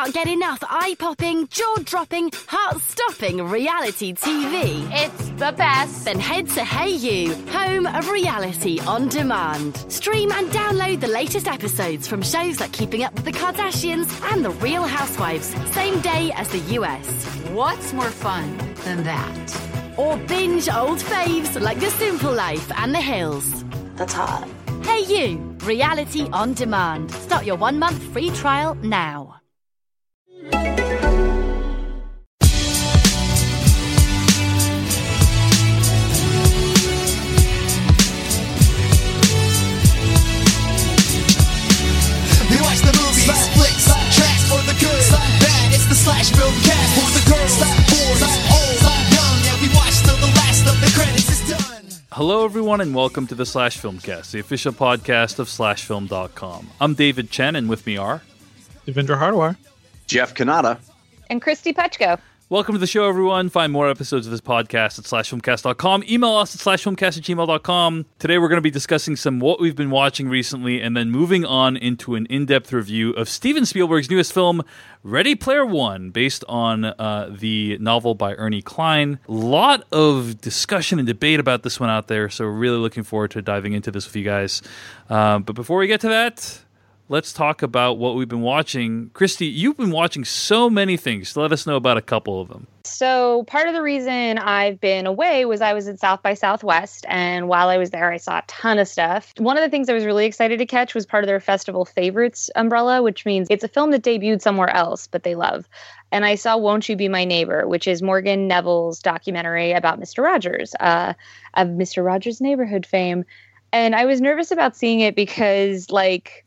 can't get enough eye popping, jaw dropping, heart stopping reality TV? It's the best. Then head to Hey You, home of reality on demand. Stream and download the latest episodes from shows like Keeping Up with the Kardashians and The Real Housewives, same day as the US. What's more fun than that? Or binge old faves like The Simple Life and The Hills. That's hot. Hey You, reality on demand. Start your one month free trial now. Slash film cast for the girls, boys, old, young, and we watch till the last of the credits is done. Hello, everyone, and welcome to the Slash Filmcast, the official podcast of SlashFilm.com. I'm David Chen, and with me are. Devindra Hardawar. Jeff Cannata. And Kristy Puchko. Welcome to the show, everyone. Find more episodes of this podcast at slashfilmcast.com. Email us at slashfilmcast at gmail.com. Today, we're going to be discussing some what we've been watching recently and then moving on into an in depth review of Steven Spielberg's newest film, Ready Player One, based on uh, the novel by Ernie Cline. A lot of discussion and debate about this one out there, so really looking forward to diving into this with you guys. Uh, but before we get to that, let's talk about what we've been watching. Kristy, you've been watching so many things. Let us know about a couple of them. So, part of the reason I've been away was I was at South by Southwest. And while I was there, I saw a ton of stuff. One of the things I was really excited to catch was part of their Festival Favorites umbrella, which means it's a film that debuted somewhere else, but they love. And I saw Won't You Be My Neighbor, which is Morgan Neville's documentary about Mr. Rogers, uh, of Mr. Rogers' neighborhood fame. And I was nervous about seeing it because, like,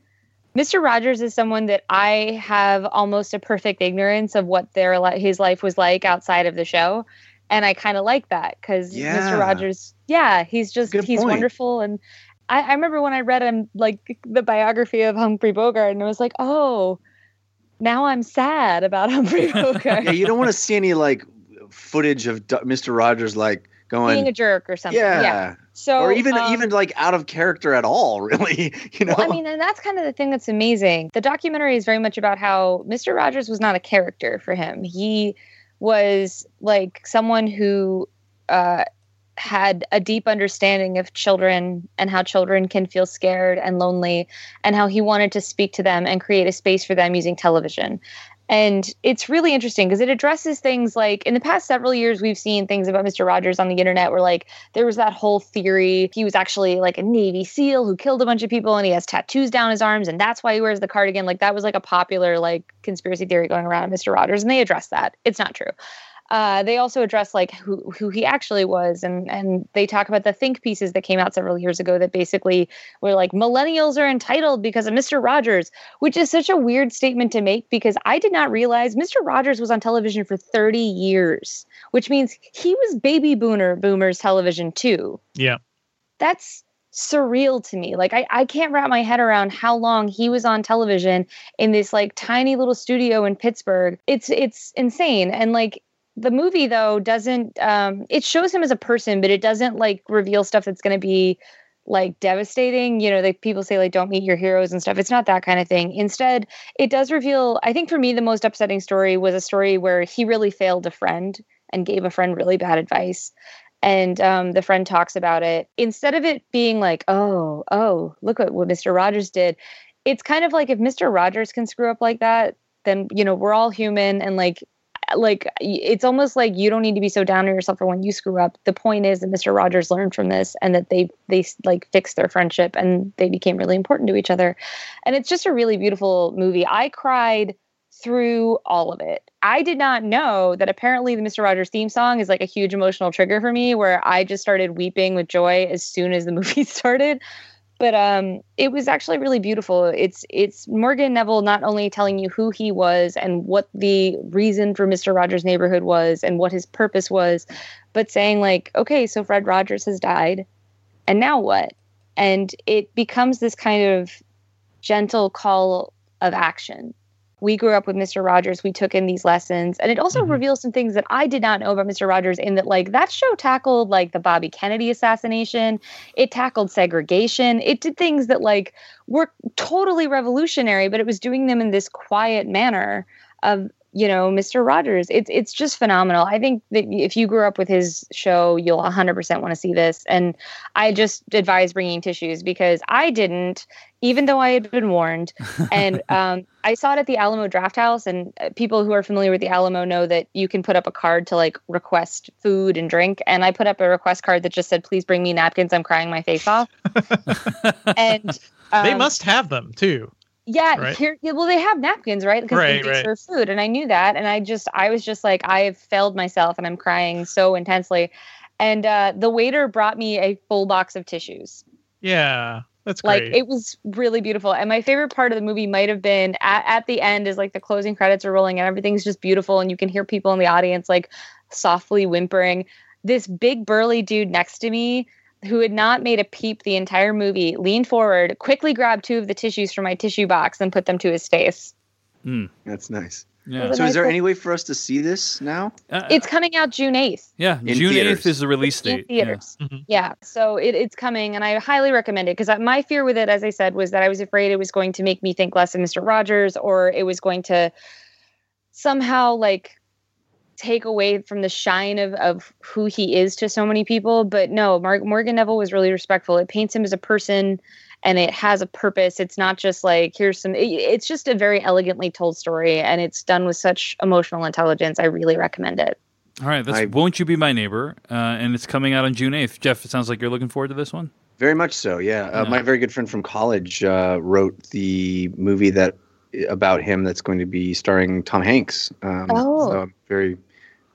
Mr. Rogers is someone that I have almost a perfect ignorance of what their li- his life was like outside of the show, and I kind of like that because Yeah. Mr. Rogers, yeah, he's just Good he's point. wonderful, and I, I remember when I read him like the biography of Humphrey Bogart, and I was like, oh, now I'm sad about Humphrey Bogart Yeah, you don't want to see any like footage of Mr. Rogers like going, being a jerk or something. yeah. yeah. So or even um, even like out of character at all, really. You know, Well, I mean, and that's kind of the thing that's amazing. The documentary is very much about how Mr. Rogers was not a character for him. He was like someone who uh, had a deep understanding of children and how children can feel scared and lonely, and how he wanted to speak to them and create a space for them using television. And it's really interesting because it addresses things like in the past several years, we've seen things about Mr. Rogers on the internet where, like, there was that whole theory he was actually like a Navy SEAL who killed a bunch of people and he has tattoos down his arms and that's why he wears the cardigan. Like, that was like a popular, like, conspiracy theory going around Mr. Rogers. And they address that. It's not true. Uh, they also address like who who he actually was, and and they talk about the think pieces that came out several years ago that basically were like millennials are entitled because of Mr. Rogers, which is such a weird statement to make because I did not realize Mr. Rogers was on television for 30 years, which means he was baby boomer boomers television too. Yeah. That's surreal to me. Like I, I can't wrap my head around how long he was on television in this like tiny little studio in Pittsburgh. It's it's insane. And like the movie though doesn't um it shows him as a person, but it doesn't like reveal stuff that's gonna be like devastating. You know, like people say like don't meet your heroes and stuff. It's not that kind of thing. Instead, it does reveal I think for me the most upsetting story was a story where he really failed a friend and gave a friend really bad advice and um, the friend talks about it instead of it being like oh oh look at what mr rogers did it's kind of like if mr rogers can screw up like that then you know we're all human and like like it's almost like you don't need to be so down on yourself for when you screw up the point is that mr rogers learned from this and that they they like fixed their friendship and they became really important to each other and it's just a really beautiful movie i cried through all of it. I did not know that apparently the Mr. Rogers theme song is like a huge emotional trigger for me where I just started weeping with joy as soon as the movie started. But um it was actually really beautiful. It's it's Morgan Neville not only telling you who he was and what the reason for Mr. Rogers' neighborhood was and what his purpose was, but saying like, okay, so Fred Rogers has died and now what? And it becomes this kind of gentle call of action we grew up with Mr. Rogers. We took in these lessons. And it also Mhm. reveals some things that I did not know about Mr. Rogers in that, like, that show tackled, like, the Bobby Kennedy assassination. It tackled segregation. It did things that, like, were totally revolutionary, but it was doing them in this quiet manner. of you know Mr. Rogers. It's it's just phenomenal. I think that if you grew up with his show, you'll 100% want to see this. And I just advise bringing tissues because I didn't, even though I had been warned. And um, I saw it at the Alamo Drafthouse, and uh, people who are familiar with the Alamo know that you can put up a card to like request food and drink. And I put up a request card that just said, "Please bring me napkins. I'm crying my face off." and they um, must have them too. yeah, Right. here. yeah, Well, they have napkins, right? Because Right, they do right. serve food, and I knew that. And I just, I was just like, I have failed myself, and I'm crying so intensely. And uh, the waiter brought me a full box of tissues. Yeah, that's Like it was really beautiful. And my favorite part of the movie might have been at, at the end is like the closing credits are rolling and everything's just beautiful, and you can hear people in the audience like softly whimpering. This big burly dude next to me who had not made a peep the entire movie leaned forward, quickly grabbed two of the tissues from my tissue box and put them to his face. Hmm. That's nice. Yeah. Was So, is there nice any way for us to see this now? Uh, It's coming out June 8th yeah. In June theaters. eighth is the release in date. Yeah. theaters. Mhm. Yeah. So it, it's coming and I highly recommend it because my fear with it, as I said, was that I was afraid it was going to make me think less of Mr. Rogers or it was going to somehow like take away from the shine of, of who he is to so many people. But no, Mar- Morgan Neville was really respectful. It paints him as a person and it has a purpose. It's not just like, here's some, it- it's just a very elegantly told story and it's done with such emotional intelligence. I really recommend it. All right. That's I- Won't You Be My Neighbor? Uh, and it's coming out on June eighth. Jeff, it sounds like you're looking forward to this one. Very much so. Yeah. Uh, Yeah. my very good friend from college uh, wrote the movie that about him that's going to be starring Tom Hanks. Um, Oh. So I'm very.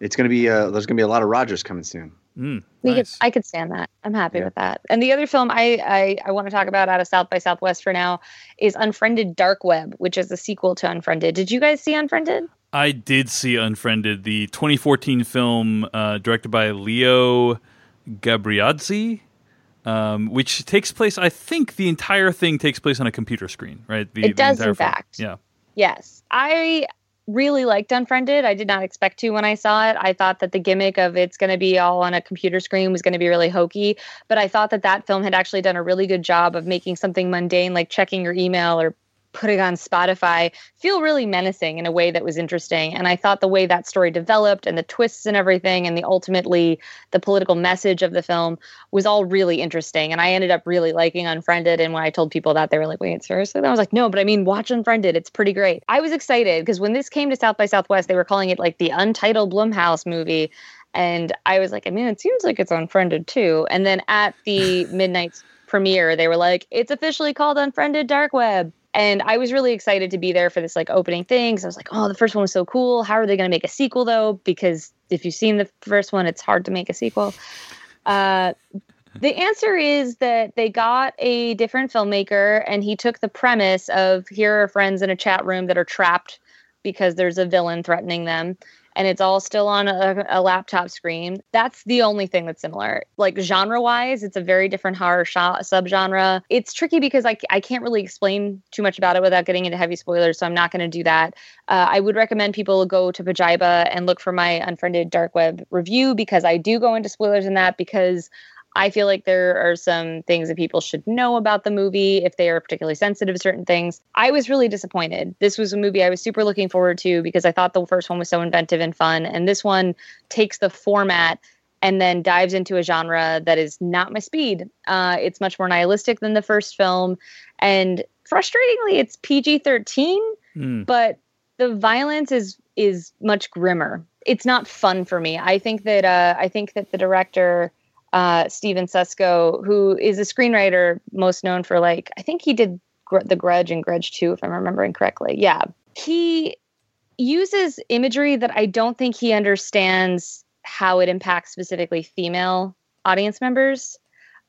It's going to be. Uh, there's going to be a lot of Rogers coming soon. Mm, We nice. could, I could stand that. I'm happy Yeah. with that. And the other film I, I, I want to talk about out of South by Southwest for now is Unfriended Dark Web, which is a sequel to Unfriended. Did you guys see Unfriended? I did see Unfriended, the 2014 film uh, directed by Leo Gabriadze, um, which takes place. I think the entire thing takes place on a computer screen, right? The, It does, in film. fact. Yeah. Yes. I really liked Unfriended. I did not expect to when I saw it. I thought that the gimmick of it's going to be all on a computer screen was going to be really hokey, but I thought that that film had actually done a really good job of making something mundane like checking your email or putting on Spotify feel really menacing in a way that was interesting. And I thought the way that story developed and the twists and everything and the ultimately the political message of the film was all really interesting. And I ended up really liking Unfriended. And when I told people that, they were like, wait, seriously? And I was like, no, but I mean, watch Unfriended. It's pretty great. I was excited because when this came to South by Southwest, they were calling it like the untitled Blumhouse movie. And I was like, I mean, it seems like it's Unfriended too. And then at the midnight premiere, they were like, it's officially called Unfriended Dark Web. And I was really excited to be there for this like opening thing. 'cause I was like, oh, the first one was so cool. How are they going to make a sequel though? Because if you've seen the first one, it's hard to make a sequel. Uh, the answer is that they got a different filmmaker and he took the premise of here are friends in a chat room that are trapped because there's a villain threatening them and it's all still on a, a laptop screen. That's the only thing that's similar. Like genre wise, it's a very different horror sh- subgenre. It's tricky because I, I can't really explain too much about it without getting into heavy spoilers, so I'm not going to do that. Uh, I would recommend people go to Pajiba and look for my Unfriended Dark Web review because I do go into spoilers in that because I feel like there are some things that people should know about the movie if they are particularly sensitive to certain things. I was really disappointed. This was a movie I was super looking forward to because I thought the first one was so inventive and fun. And this one takes the format and then dives into a genre that is not my speed. Uh, it's much more nihilistic than the first film. And frustratingly, it's PG 13 Mm. but the violence is is much grimmer. It's not fun for me. I think that uh, I think that the director uh, Stephen Susco, who is a screenwriter most known for like I think he did Gr- The Grudge and Grudge Two, if I'm remembering correctly. Yeah, he uses imagery that I don't think he understands how it impacts specifically female audience members.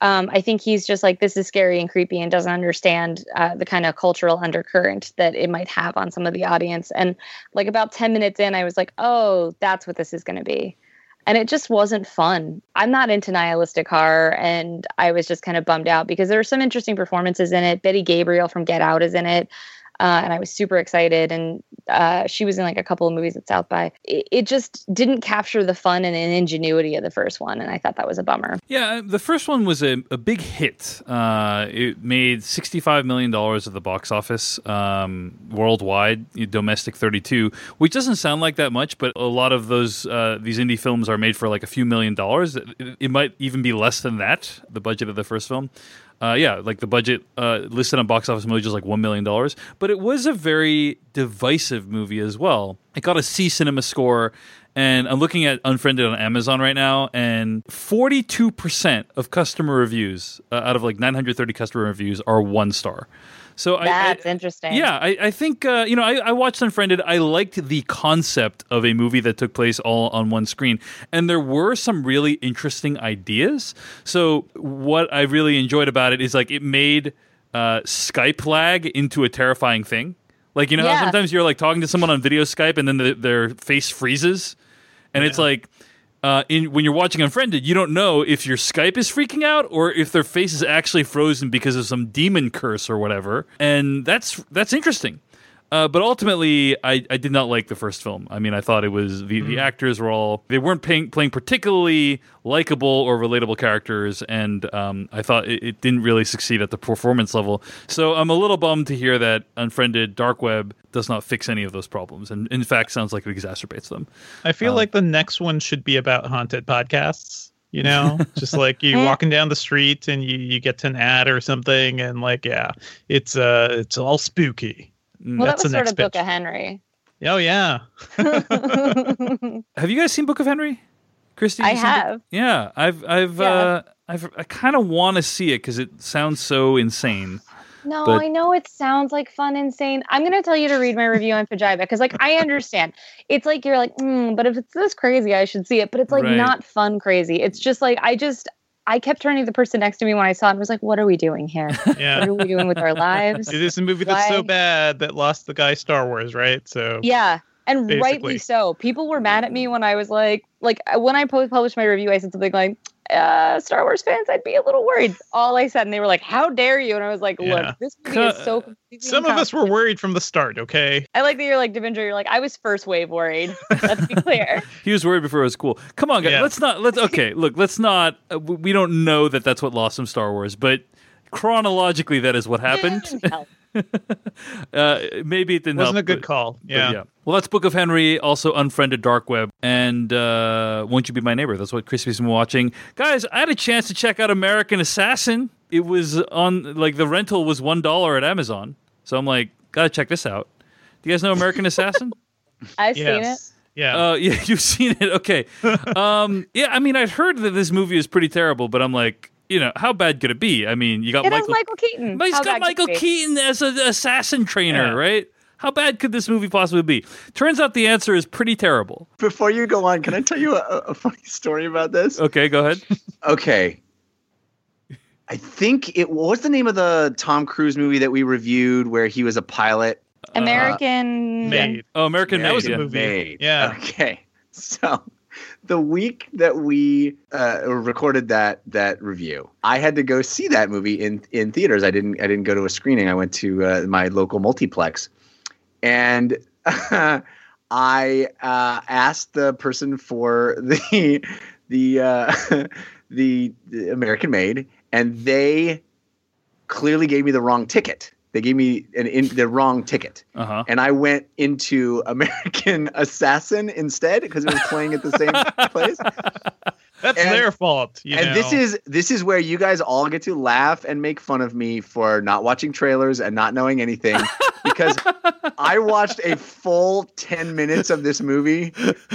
Um, I think he's just like this is scary and creepy and doesn't understand uh, the kind of cultural undercurrent that it might have on some of the audience. And like about 10 minutes in, I was like, oh, that's what this is going to be. And it just wasn't fun. I'm not into nihilistic horror, and I was just kind of bummed out because there are some interesting performances in it. Betty Gabriel from Get Out is in it. Uh, and I was super excited. And uh, she was in like a couple of movies at South by. It, it just didn't capture the fun and ingenuity of the first one, and I thought that was a bummer. Yeah, the first one was a, a big hit. Uh, it made $65 million at the box office um, worldwide, domestic 32, which doesn't sound like that much, but a lot of those uh, these indie films are made for like a few million dollars. It might even be less than that, the budget of the first film. Uh, yeah, like the budget uh, listed on Box Office Mojo is like one million dollars, but it was a very divisive movie as well. It got a C Cinema score, and I'm looking at Unfriended on Amazon right now, and 42 percent of customer reviews uh, out of like 930 customer reviews are one star. So That's I, interesting. yeah, I, I think uh, you know I, I watched Unfriended. I liked the concept of a movie that took place all on one screen, and there were some really interesting ideas. So what I really enjoyed about it is like it made uh, Skype lag into a terrifying thing. Like you know how Yeah. sometimes you're like talking to someone on video Skype and then the, their face freezes, and it's like. Uh, in when you're watching Unfriended, you don't know if your Skype is freaking out or if their face is actually frozen because of some demon curse or whatever, and that's that's interesting. Uh, but ultimately, I, I did not like the first film. I mean, I thought it was the, the actors were all they weren't playing, playing particularly likable or relatable characters, and um, I thought it, it didn't really succeed at the performance level. So I'm a little bummed to hear that Unfriended Dark Web does not fix any of those problems, and in fact, sounds like it exacerbates them. I feel Um, like the next one should be about haunted podcasts. You know, just like you walking down the street and you, you get to an ad or something, and like, yeah, it's uh, it's all spooky. Well, That's that was the sort next of Book of Henry. Oh yeah, Have you guys seen Book of Henry? Kristy, I you seen Book- have. Yeah, I've I've Yeah. uh, I've I kind of want to see it because it sounds so insane. No, But- I know it sounds like fun, insane. I'm gonna tell you to read my review on Pajiba because, like, I understand. It's like you're like, mm, but if it's this crazy, I should see it. But it's like Right. not fun crazy. It's just like I just I kept turning to the person next to me when I saw it and was like, "What are we doing here? yeah. What are we doing with our lives?" It is a movie that's so bad that lost the guy Star Wars, right? So Yeah. And Basically. rightly so. People were mad at me when I was like, like when I published my review, I said something like, uh, "Star Wars fans, I'd be a little worried." All I said, and they were like, "How dare you?" And I was like, Yeah. "Look, this movie is so." completely some of us were worried from the start. Okay, I like that you're like Devindra. You're like, I was first wave worried. Let's be clear. He was worried before it was cool. Come on, guys. Yeah. Let's not. Let's okay. Look, let's not. Uh, we we don't know that that's what lost him Star Wars, but chronologically, that is what happened. Hell. uh, maybe it didn't wasn't help, a good but- call. but Yeah. Well, that's Book of Henry, also Unfriended Dark Web, and uh, Won't You Be My Neighbor? That's what Crispy's been watching. Guys, I had a chance to check out American Assassin. It was on, like, the rental was $1 at Amazon. So I'm like, gotta check this out. Do you guys know American Assassin? I've seen it. Yeah. Uh, yeah, you've seen it. Okay. Um, yeah, I mean, I'd heard that this movie is pretty terrible, but I'm like, you know, how bad could it be? I mean, you got It has Michael. Michael Keaton. But he's How got Michael? Keaton as an assassin trainer, Yeah. right? How bad could this movie possibly be? Turns out the answer is pretty terrible. Before you go on, can I tell you a, a funny story about this? Okay, go ahead. Okay. I think it what was the name of the Tom Cruise movie that we reviewed where he was a pilot. American. Uh, Made. Oh, American That Made. was a movie. Made. Yeah. Okay. So the week that we uh, recorded that that review, I had to go see that movie in in theaters. I didn't I didn't go to a screening. I went to uh, my local multiplex, and I uh, asked the person for the the uh, the, the American Made, and they clearly gave me the wrong ticket. They gave me an in, the wrong ticket Uh huh. and I went into American Assassin instead because it was playing at the same place. That's and- their fault. You and this is this is where you guys all get to laugh and make fun of me for not watching trailers and not knowing anything because I watched a full 10 minutes of this movie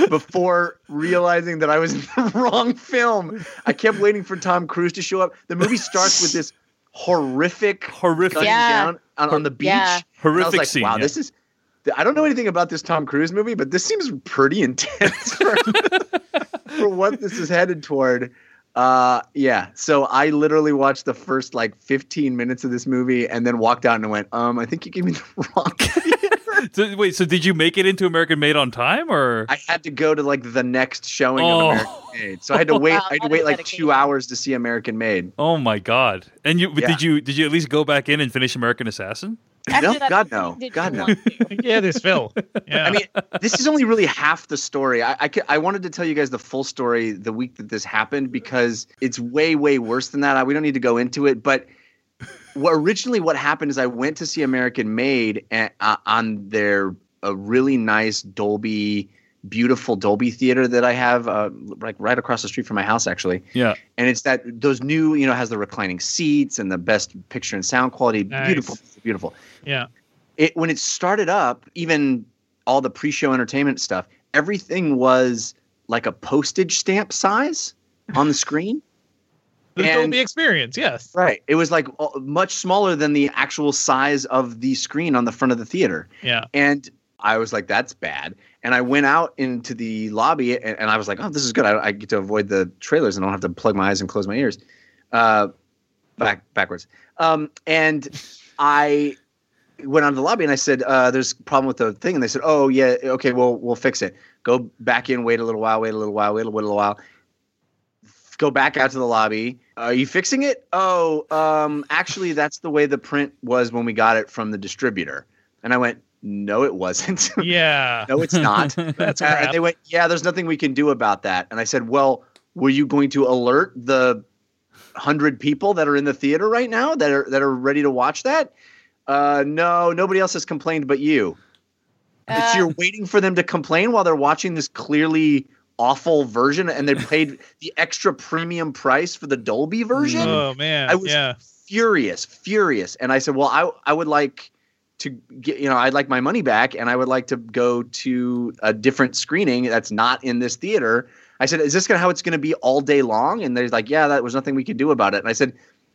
before realizing that I was in the wrong film. I kept waiting for Tom Cruise to show up. The movie starts with this horrific Horrific. gunning Yeah. down on, on the beach. Yeah. And I was Horrific like, scene. Wow, yeah. this is. I don't know anything about this Tom Cruise movie, but this seems pretty intense for, for what this is headed toward. Uh, yeah. So I literally watched the first like 15 minutes of this movie and then walked out and went, um, I think you gave me the wrong. So, wait, so did you make it into American Made on time, or I had to go to like the next showing Oh. of American oh. Made, so I had to wait. Wow, I had to wait like dedication. two hours to see American Made. oh my god? And you Yeah. did you did you at least go back in and finish American Assassin? No, that God, no. God, no. yeah, this Phil. Yeah. I mean, this is only really half the story. I, I, I wanted to tell you guys the full story the week that this happened because it's way, way worse than that. I, we don't need to go into it. But what originally what happened is I went to see American Made a- uh, on their a really nice Dolby, beautiful Dolby theater that I have, uh, like right across the street from my house, actually Yeah. and it's that those new you know has the reclining seats and the best picture and sound quality Nice. beautiful beautiful yeah. it when it started up even all the pre-show entertainment stuff everything was like a postage stamp size on the screen The And- Dolby experience, yes. right it was like much smaller than the actual size of the screen on the front of the theater Yeah. and I was like, that's bad. And I went out into the lobby and, and I was like, oh, this is good. I, I get to avoid the trailers and I don't have to plug my eyes and close my ears. Uh, back backwards. Um, and I went out to the lobby and I said, uh, there's a problem with the thing. And they said, oh, yeah, okay, well, we'll fix it. Go back in, wait a little while, wait a little while, wait a little while. Go back out to the lobby. Are you fixing it? Oh, um, actually, that's the way the print was when we got it from the distributor. And I went, no, it wasn't. Yeah. no, it's not. That's Uh, crap. and they went, yeah, there's nothing we can do about that. And I said, well, were you going to alert the hundred people that are in the theater right now that are that are ready to watch that? Uh, no, nobody else has complained but you. And so Uh, you're waiting for them to complain while they're watching this clearly awful version, and they paid the extra premium price for the Dolby version Oh man. I was- yeah. furious, furious. And I said, well, I I would like to get, you know, I'd like my money back, and I would like to go to a different screening that's not in this theater. I said, is this gonna how it's gonna be all day long? And they're like, yeah, that was nothing we could do about it. And I said,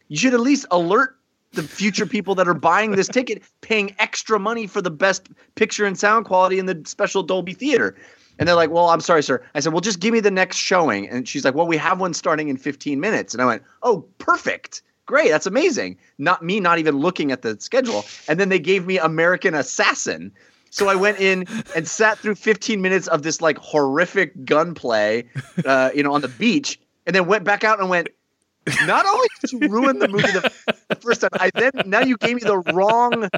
you should at least alert the future people that are buying this ticket, paying extra money for the best picture and sound quality in the special Dolby theater. And they're like, well, I'm sorry, sir. I said, well, just give me the next showing. And she's like, well, we have one starting in 15 minutes. And I went, oh, perfect. Great. That's amazing. Not me, not even looking at the schedule. And then they gave me American Assassin. So I went in and sat through 15 minutes of this like horrific gunplay, uh, you know, on the beach, and then went back out and went, not only did you ruin the movie the first time, I then now you gave me the wrong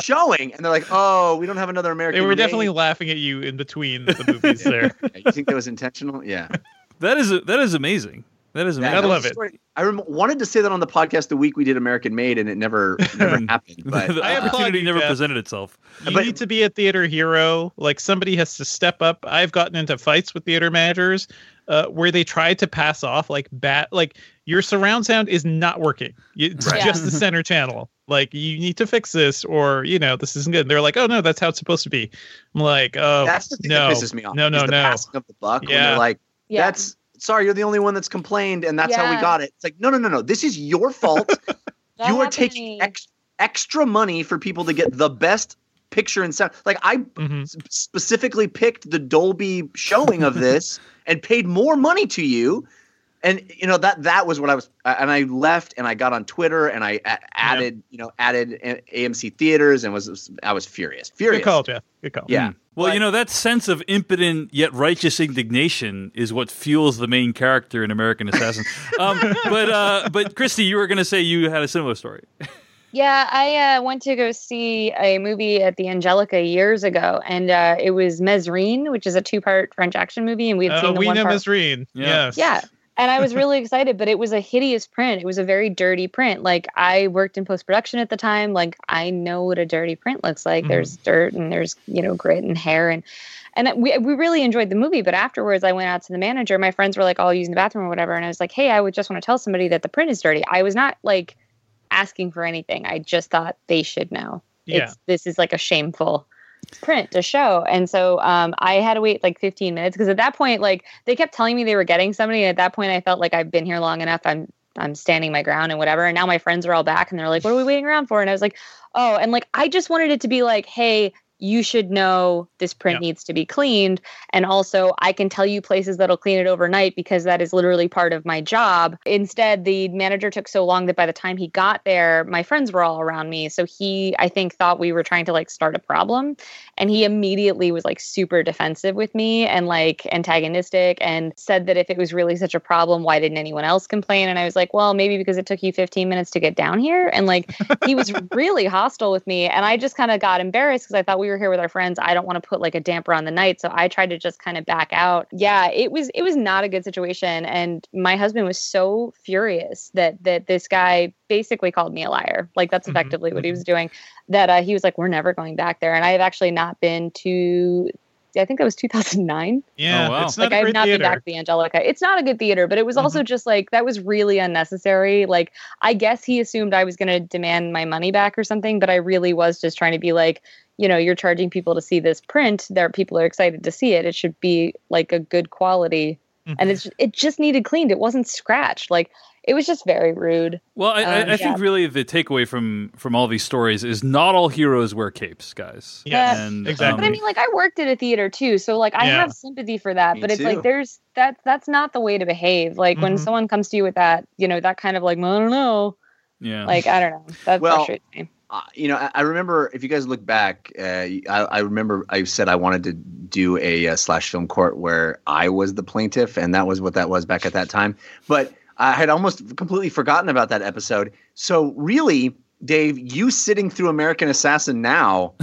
showing, and they're like, "Oh, we don't have another American." They were Made." definitely laughing at you in between the movies there. You think that was intentional? Yeah, That is that is amazing. That is That- amazing. Gotta love it. I rem- wanted to say that on the podcast the week we did American Made, and it never never happened. But the I opportunity never Jeff. presented itself. You But- need to be a theater hero. Like somebody has to step up. I've gotten into fights with theater managers uh, where they try to pass off like bat Like your surround sound is not working. It's Right. just the center channel. Like you need to fix this, or you know this isn't good. And they're like, oh no, that's how it's supposed to be. I'm like, oh that's the thing no, that pisses me off. no, no, the no. passing of the buck. Yeah. they're like, yeah. "That's sorry, you're the only one that's complained, and that's how we got it." It's like, no, no, no, no. This is your fault. You are happened taking ex- extra money for people to get the best picture and sound. Like I Mhm. s- specifically picked the Dolby showing of this and paid more money to you. And you know that that was what I was, and I left and I got on Twitter and I a- added, you know, added A- AMC theaters and was I was furious, furious. Good call, Jeff. Good call. Yeah, Well, But- you know that sense of impotent yet righteous indignation is what fuels the main character in American Assassin. um, but uh, but Kristy, you were going to say you had a similar story. Yeah, I uh, went to go see a movie at the Angelika years ago, and uh, it was Mesrine, which is a two-part French action movie, and we had Uh, seen the we one know part. Mesrine. Yeah. Yes. Yeah. And I was really excited, but it was a hideous print. It was a very dirty print. Like I worked in post production at the time. Like I know what a dirty print looks like. Mhm. There's dirt and there's you know grit and hair and and we we really enjoyed the movie. But afterwards, I went out to the manager. My friends were like all using the bathroom or whatever, and I was like, hey, I would just want to tell somebody that the print is dirty. I was not like asking for anything. I just thought they should know. Yeah. It's this is like a shameful print to show. And so um, I had to wait like 15 minutes because at that point, like they kept telling me they were getting somebody. And at that point, I felt like I've been here long enough. I'm I'm standing my ground and whatever. And now my friends are all back and they're like, "What are we waiting around for?" And I was like, "Oh," and like I just wanted it to be like, "Hey, you should know this print needs to be cleaned. And also, I can tell you places that'll clean it overnight because that is literally part of my job. Instead, the manager took so long that by the time he got there, my friends were all around me. So he, I think, thought we were trying to like start a problem. And he immediately was like super defensive with me and like antagonistic and said that if it was really such a problem, why didn't anyone else complain? And I was like, well, maybe because it took you 15 minutes to get down here. And like, he was really hostile with me. And I just kind of got embarrassed because I thought we were here with our friends. I don't want to put like a damper on the night. So I tried to just kind of back out. Yeah, it was, it was not a good situation. And my husband was so furious that, that this guy basically called me a liar. Like that's Mhm, effectively what he was doing. That uh, he was like, we're never going back there. And I have actually not been to, I think that was 2009 Yeah, Oh, wow. it's not like a I've not theater. been back to the Angelika. It's not a good theater, but it was also just like that was really unnecessary. Like I guess he assumed I was going to demand my money back or something, but I really was just trying to be like, you know, you're charging people to see this print. There, people are excited to see it. It should be like a good quality, Mhm. and it's it just needed cleaned. It wasn't scratched. Like it was just very rude. Well, I, I, Um, I think yeah. really the takeaway from from all these stories is not all heroes wear capes, guys. yeah And, exactly. But I mean, like I worked at a theater too, so like I Yeah. have sympathy for that. Me but it's too. like there's that that's not the way to behave. Like when Mhm. someone comes to you with that, you know, that kind of like I don't know, yeah. like I don't know, that Well, frustrates me. Uh, you know, I, I remember if you guys look back, uh, I, I remember I said I wanted to do a, uh slash film court where I was the plaintiff, and that was what that was back at that time. But I had almost completely forgotten about that episode. So really, Dave, you sitting through American Assassin now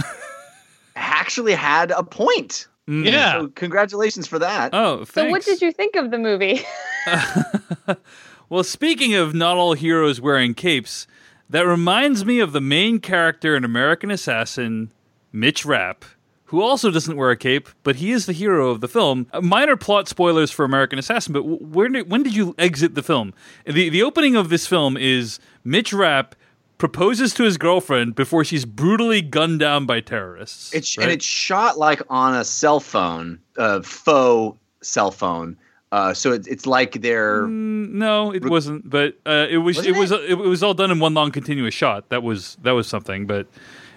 actually had a point. Mm. Yeah. So congratulations for that. Oh, So what did you think of the movie? well, speaking of not all heroes wearing capes, that reminds me of the main character in American Assassin, Mitch Rapp, who also doesn't wear a cape, but he is the hero of the film. Uh, minor plot spoilers for American Assassin, but where did, when did you exit the film? The the opening of this film is Mitch Rapp proposes to his girlfriend before she's brutally gunned down by terrorists. It's right? and it's shot like on a cell phone, a faux cell phone. Uh, so it's it's like they're Mm, no, it wasn't. But uh, it was. Wasn't it was. It? was all done in one long continuous shot. That was that was something. But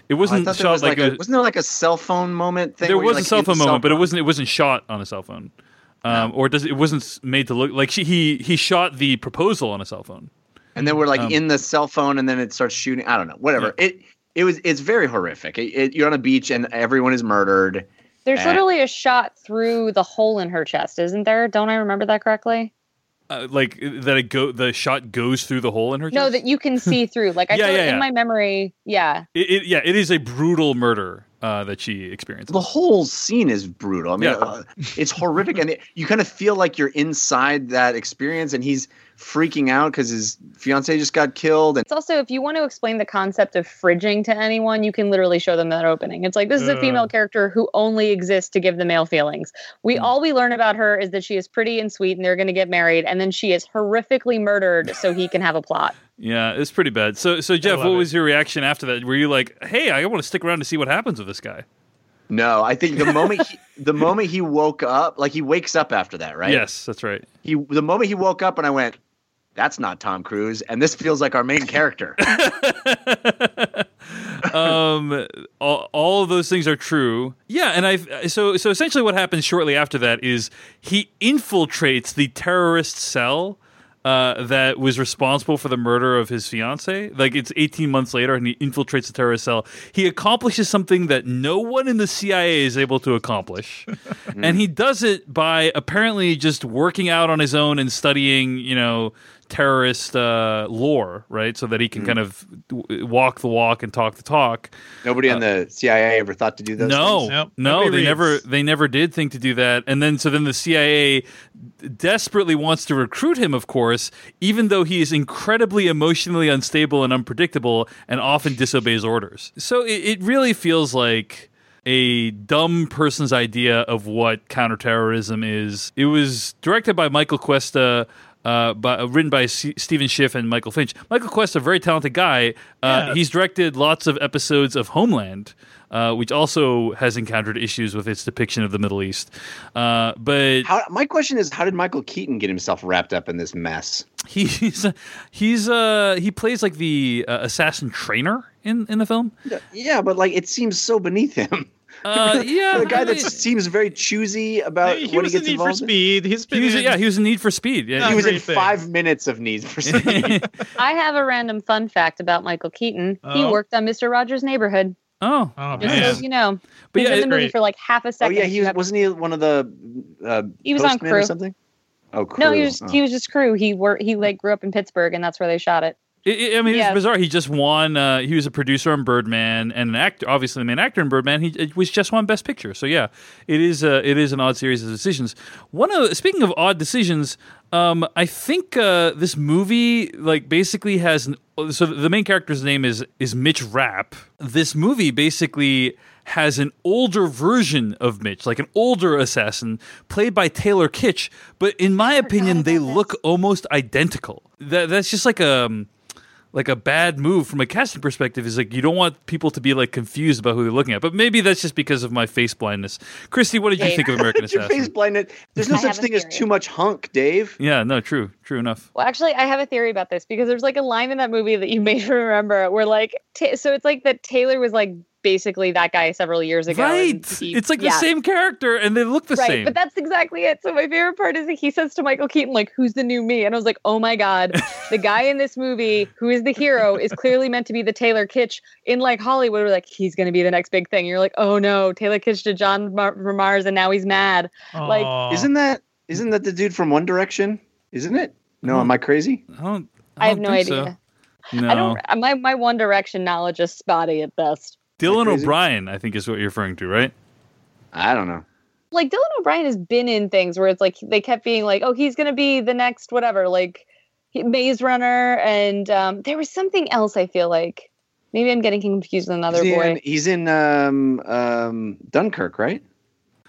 it wasn't there shot was like, like a, a. wasn't there like a cell phone moment thing? there was a like, cell in the phone moment, but it wasn't. It wasn't shot on a cell phone. Um, or does it, it wasn't made to look like she, he he shot the proposal on a cell phone. And then we're like um, in the cell phone, and then it starts shooting. I don't know. Whatever. It it was. It's very horrific. It, it, you're on a beach, and everyone is murdered. There's Uh, literally a shot through the hole in her chest, isn't there? Don't I remember that correctly? Uh, like that, it go the shot goes through the hole in her. Chest? no, that you can see through. Like I Yeah, feel yeah, like yeah. in my memory, yeah. It, it, yeah, it is a brutal murder uh, that she experiences. The whole scene is brutal. I mean, Yeah. uh, it's horrific, and it, you kind of feel like you're inside that experience, and he's freaking out because his fiance just got killed, and It's also if you want to explain the concept of fridging to anyone, you can literally show them that opening. It's like this is a Uh. female character who only exists to give the male feelings. We Hmm. all we learn about her is that she is pretty and sweet and they're going to get married and then she is horrifically murdered so he can have a plot. Yeah, it's pretty bad. So, so Jeff, what it. was your reaction after that? Were you like, "Hey, I want to stick around to see what happens with this guy"? no, I think the moment he, the moment he woke up, like he wakes up after that, right? Yes, that's right. He the moment he woke up, and I went, "That's not Tom Cruise," and this feels like our main character. um, all, all of those things are true. Yeah, and I so so essentially what happens shortly after that is he infiltrates the terrorist cell. Uh, that was responsible for the murder of his fiance. Like it's 18 months later, and he infiltrates the terrorist cell. He accomplishes something that no one in the CIA is able to accomplish, and he does it by apparently just working out on his own and studying, you know, terrorist uh, lore, right? So that he can kind of w- walk the walk and talk the talk. Nobody in the CIA ever thought to do those. no. Nope. no, Nobody they reads. never they never did think to do that. And then so then the CIA desperately wants to recruit him, of course, even though he is incredibly emotionally unstable and unpredictable and often disobeys orders. So it, it really feels like a dumb person's idea of what counterterrorism is. It was directed by Michael Cuesta. Uh, by, written by S- Stephen Schiff and Michael Finch. Michael Cuesta, a very talented guy. Uh, Yeah. He's directed lots of episodes of Homeland, uh, which also has encountered issues with its depiction of the Middle East. Uh, but How, my question is, how did Michael Keaton get himself wrapped up in this mess? he's he's uh, he plays like the uh, assassin trainer in in the film. Yeah, but like it seems so beneath him. Uh, yeah, the guy I that seems very choosy about he what he was in gets Need for involved in. Speed. He's been he was in, yeah he was in Need for Speed. Yeah, He was in great thing. five minutes of Need for Speed. I have a random fun fact about Michael Keaton. He Oh. worked on Mr. Rogers' Neighborhood. oh, Oh Just man, so you know. But He's yeah, in the it's movie great. for like half a second. oh yeah, he was, wasn't he one of the uh, He was on postmen or something? Oh, crew. No, he was Oh. he was just crew. He worked he like grew up in Pittsburgh and that's where they shot it. I- mean, Yeah. it's bizarre. He just won. Uh, he was a producer on Birdman and an actor, obviously the main actor in Birdman. He it was just won Best Picture. So yeah, it is. Uh, it is an odd series of decisions. One of speaking of odd decisions, um, I think uh, this movie like basically has. An, so the main character's name is is Mitch Rapp. This movie basically has an older version of Mitch, like an older assassin, played by Taylor Kitsch. But in my opinion, they look almost identical. That that's just like a like a bad move from a casting perspective is like you don't want people to be like confused about who they're looking at. But maybe that's just because of my face blindness. Kristy, what did you Dave. think of American Your face Assassin? blinded. There's no I such have a thing as too much hunk, Dave. Yeah, no, true, true enough. Well, actually, I have a theory about this because there's like a line in that movie that you may remember where like ta- so it's like that Taylor was like basically that guy several years ago. Right, he- it's like the same character, and they look the Right, same. but that's exactly it. So my favorite part is that he says to Michael Keaton, like, "Who's the new me?" And I was like, "Oh my god, the guy in this movie who is the hero is clearly meant to be the Taylor Kitsch in like Hollywood. We're like, he's going to be the next big thing." You're like, "Oh no, Taylor Kitsch to John Mar- Mars, and now he's mad." like, Isn't that isn't that the dude from One Direction? Isn't it? No, am I crazy? I don't. I, have don't no think so. idea. No, I don't. My my One Direction knowledge is spotty at best. Dylan crazy? O'Brien, I think is what you're referring to, right? I don't know. Like Dylan O'Brien has been in things where it's like they kept being like, "Oh, he's going to be the next whatever," like Maze Runner, and um, there was something else. I feel like maybe I'm getting confused with another he's boy. In, he's in um, um, Dunkirk, right?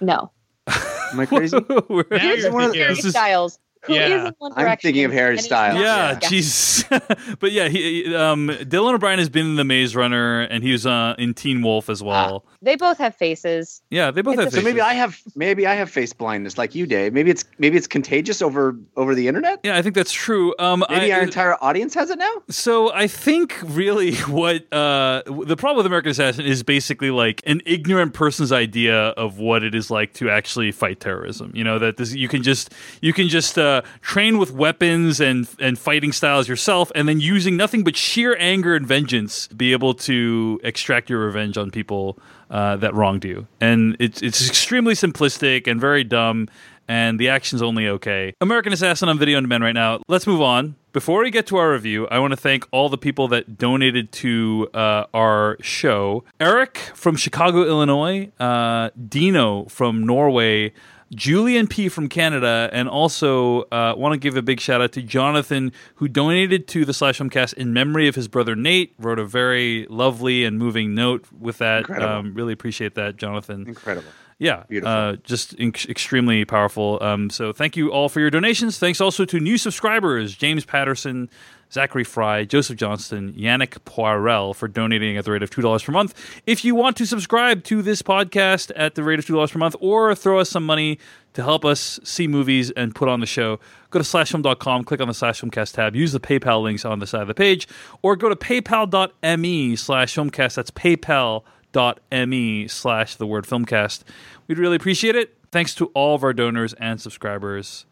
No, Am I crazy? We're- Now here's you're one of the- thinking Harry This is- Styles. Who is Yeah. in One I'm thinking of Harry and Styles. Yeah, jeez. but yeah, he, um, Dylan O'Brien has been in the Maze Runner, and he was uh, in Teen Wolf as well. They both have faces. yeah, they both It's have. a- So maybe. I have maybe I have face blindness like you, Dave. Maybe it's maybe it's contagious over over the internet. Yeah, I think that's true. Um, Maybe I, our entire audience has it now. So I think really what uh, the problem with American Assassin is basically like an ignorant person's idea of what it is like to actually fight terrorism. You know that this, you can just you can just uh, train with weapons and and fighting styles yourself, and then using nothing but sheer anger and vengeance, be able to extract your revenge on people uh, that wronged you. And it's it's extremely simplistic and very dumb and the action's only okay. American Assassin on video on demand right now. Let's move on. Before we get to our review, I want to thank all the people that donated to uh, our show. Eric from Chicago, Illinois, uh, Dino from Norway, Julian P from Canada, and also uh, want to give a big shout out to Jonathan, who donated to the Slash Filmcast in memory of his brother Nate. Wrote a very lovely and moving note with that. Um, really appreciate that, Jonathan. Incredible. Yeah, Uh, just inc- extremely powerful. Um, so thank you all for your donations. Thanks also to new subscribers James Patterson, Zachary Fry, Joseph Johnston, Yannick Poirel for donating at the rate of two dollars per month. If you want to subscribe to this podcast at the rate of two dollars per month, or throw us some money to help us see movies and put on the show, go to slashfilm.com, click on the slash filmcast tab, use the PayPal links on the side of the page, or go to paypal.me slash filmcast. That's paypal.me slash the word filmcast. We'd really appreciate it. Thanks to all of our donors and subscribers.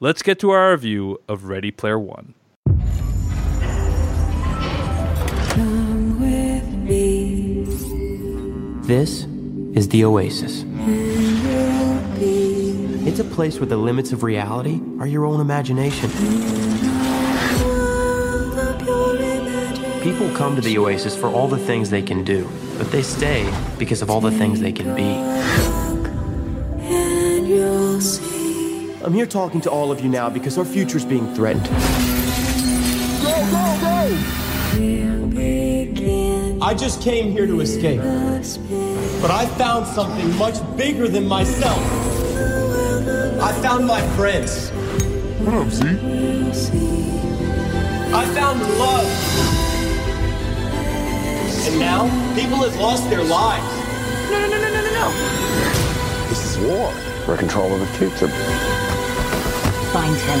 Let's get to our review of Ready Player One. This is the Oasis. It's a place where the limits of reality are your own imagination. People come to the Oasis for all the things they can do, but they stay because of all the things they can be. I'm here talking to all of you now because our future's being threatened. I just came here to escape. But I found something much bigger than myself. I found my friends. What up, Z? I found love. And now, people have lost their lives. No, no, no, no, no, no, no. This is war. We're in control of the future. Find him.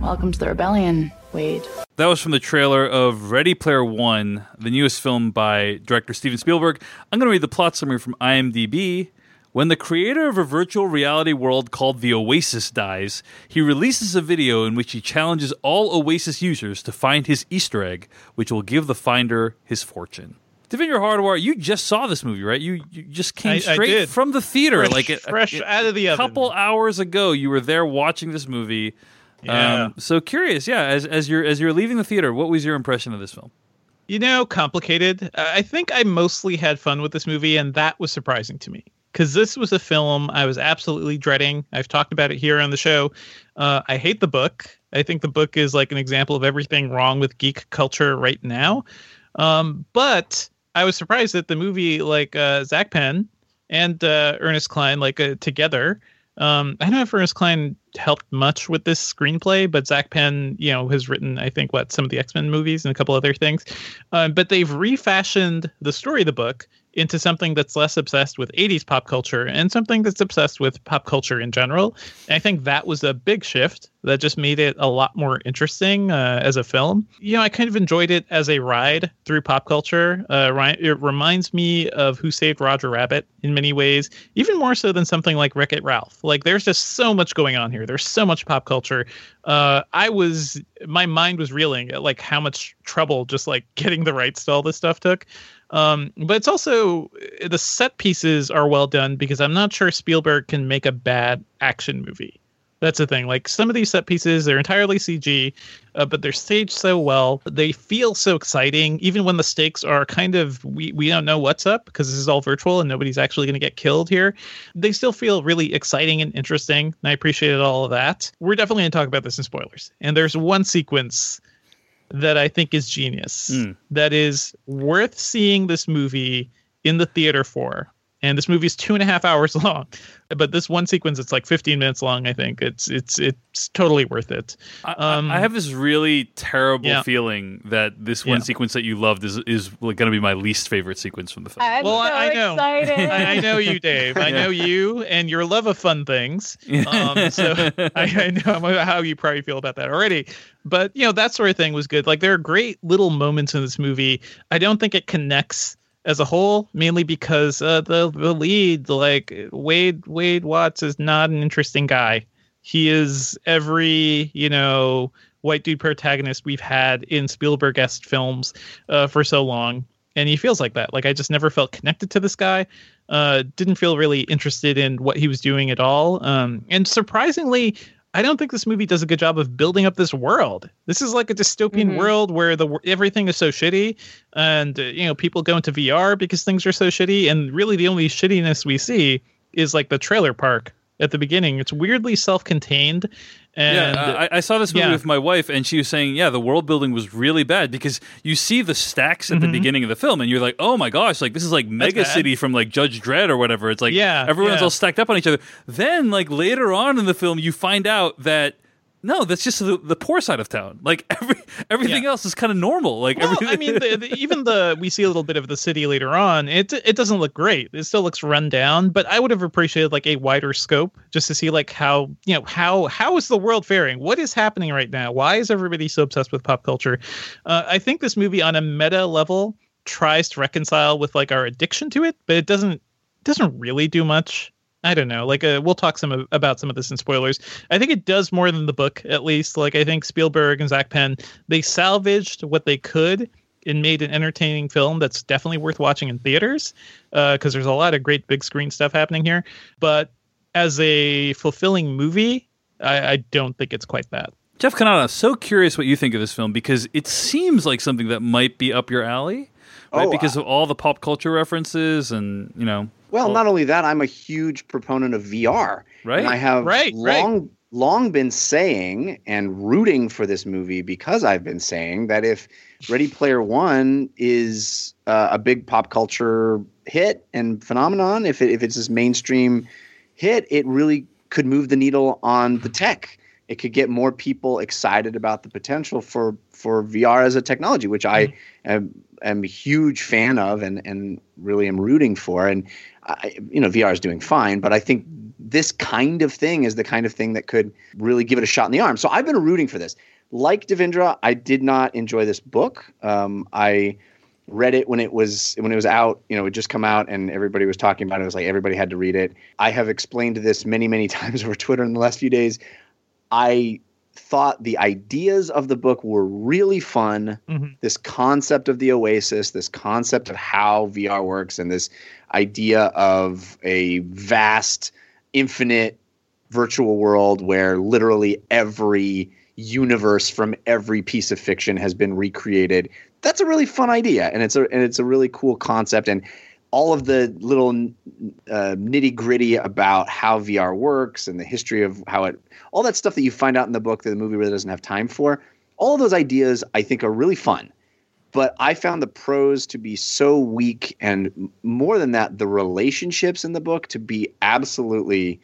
Welcome to the rebellion, Wade. That was from the trailer of Ready Player One, the newest film by director Steven Spielberg. I'm going to read the plot summary from IMDb. When the creator of a virtual reality world called the Oasis dies, he releases a video in which he challenges all Oasis users to find his Easter egg, which will give the finder his fortune. Devindra Hardawar, you just saw this movie, right? You, you just came I- I straight did. from the theater, Fresh- like a, fresh a- out of the oven. couple hours ago. You were there watching this movie. Yeah. Um, so curious, yeah. As as you're as you're leaving the theater, what was your impression of this film? You know, complicated. Uh, I think I mostly had fun with this movie, and that was surprising to me because this was a film I was absolutely dreading. I've talked about it here on the show. Uh, I hate the book. I think the book is like an example of everything wrong with geek culture right now. Um, but I was surprised that the movie, like uh, Zak Penn and uh, Ernest Cline, like uh, together. Um, I don't know if Ernest Cline helped much with this screenplay, but Zak Penn, you know, has written, I think, what some of the X Men movies and a couple other things. Um, but they've refashioned the story of the book into something that's less obsessed with 80s pop culture and something that's obsessed with pop culture in general. And I think that was a big shift that just made it a lot more interesting uh, as a film. You know, I kind of enjoyed it as a ride through pop culture. Uh, it reminds me of Who Saved Roger Rabbit in many ways, even more so than something like Wreck It Ralph. Like, there's just so much going on here. There's so much pop culture. Uh, I was, my mind was reeling at like how much trouble just like getting the rights to all this stuff took. Um, but it's also the set pieces are well done because I'm not sure Spielberg can make a bad action movie. That's the thing. Like some of these set pieces, they're entirely CG, uh, but they're staged so well. They feel so exciting, even when the stakes are kind of we we don't know what's up because this is all virtual and nobody's actually going to get killed here. They still feel really exciting and interesting, and I appreciated all of that. We're definitely going to talk about this in spoilers. And there's one sequence that I think is genius. Hmm. That is worth seeing this movie in the theater for. And this movie is two and a half hours long, but this one sequence it's like 15 minutes long. I think it's it's it's totally worth it. I, I- I have this really terrible Um, yeah. feeling that this one Yeah. sequence that you loved is is going to be my least favorite sequence from the film. I'm Well, so I- I know. excited. I, I know you, Dave. I know you and your love of fun things. Um, so I, I know how you probably feel about that already. But you know that sort of thing was good. Like there are great little moments in this movie. I don't think it connects as a whole, mainly because uh, the the lead, like Wade Wade Watts, is not an interesting guy. He is every you know white dude protagonist we've had in Spielberg esque films uh, for so long and he feels like that. Like I just never felt connected to this guy. Uh, didn't feel really interested in what he was doing at all. Um, and surprisingly, I don't think this movie does a good job of building up this world. This is like a dystopian Mhm. world where the everything is so shitty, and uh, you know people go into VR because things are so shitty. And really, the only shittiness we see is like the trailer park at the beginning. It's weirdly self-contained. And yeah, I, I saw this movie yeah. with my wife, and she was saying, "Yeah, the world building was really bad because you see the stacks at the Mhm. beginning of the film, and you're like, oh my gosh, like this is like Mega. City from like Judge Dredd or whatever. It's like Yeah, everyone's yeah. all stacked up on each other. Then, like later on in the film, you find out that." No, that's just the, the poor side of town. Like every everything Yeah. else is kind of normal. Like Well, everything. I mean, the, the, even the we see a little bit of the city later on. It it doesn't look great. It still looks run down. But I would have appreciated like a wider scope just to see like how you know how how is the world faring? What is happening right now? Why is everybody so obsessed with pop culture? Uh, I think this movie on a meta level tries to reconcile with like our addiction to it, but it doesn't doesn't really do much. I don't know. Like, uh, we'll talk some of, about some of this in spoilers. I think it does more than the book, at least. Like, I think Spielberg and Zak Penn they salvaged what they could and made an entertaining film that's definitely worth watching in theaters because there's a lot of great big screen stuff happening here. But as a fulfilling movie, I, I don't think it's quite that. Jeff Cannata, so curious what you think of this film because it seems like something that might be up your alley, right? Oh, because of all the pop culture references and you know. Well, all- not only that, I'm a huge proponent of VR. Right. And I have Right, right. long long been saying and rooting for this movie because I've been saying that if Ready Player One is uh, a big pop culture hit and phenomenon, if it, if it's this mainstream hit, it really could move the needle on the tech. It could get more people excited about the potential for for VR as a technology, which I am, am a huge fan of and and really am rooting for. And I, you know, VR is doing fine, but I think this kind of thing is the kind of thing that could really give it a shot in the arm. So I've been rooting for this. like Devindra, I did not enjoy this book. Um, I read it when it was when it was out. You know, it just come out and everybody was talking about it. It was like everybody had to read it. I have explained this many many times over Twitter in the last few days. I thought the ideas of the book were really fun. Mhm. This concept of the Oasis, this concept of how VR works, and this idea of a vast, infinite virtual world where literally every universe from every piece of fiction has been recreated. That's a really fun idea, and it's a and it's a really cool concept, and all of the little uh, nitty gritty about how VR works and the history of how it, all that stuff that you find out in the book that the movie really doesn't have time for. All of those ideas, I think, are really fun. But I found the prose to be so weak, and more than that, the relationships in the book to be absolutely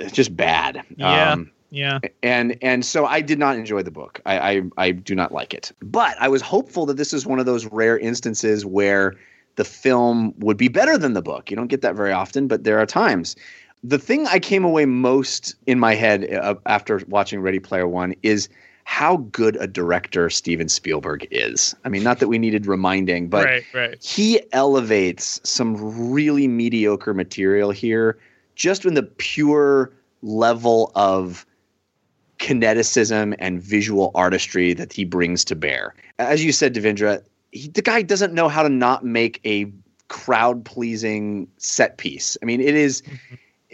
uh, just bad. Yeah. Um, Yeah. and and so I did not enjoy the book. I, I I do not like it. But I was hopeful that this is one of those rare instances where the film would be better than the book. You don't get that very often, but there are times. The thing I came away most in my head uh, after watching Ready Player One is how good a director Steven Spielberg is. I mean, not that we needed reminding, but right. Right. he elevates some really mediocre material here just in the pure level of kineticism and visual artistry that he brings to bear. As you said, Devindra, he, the guy doesn't know how to not make a crowd pleasing set piece. I mean, it is-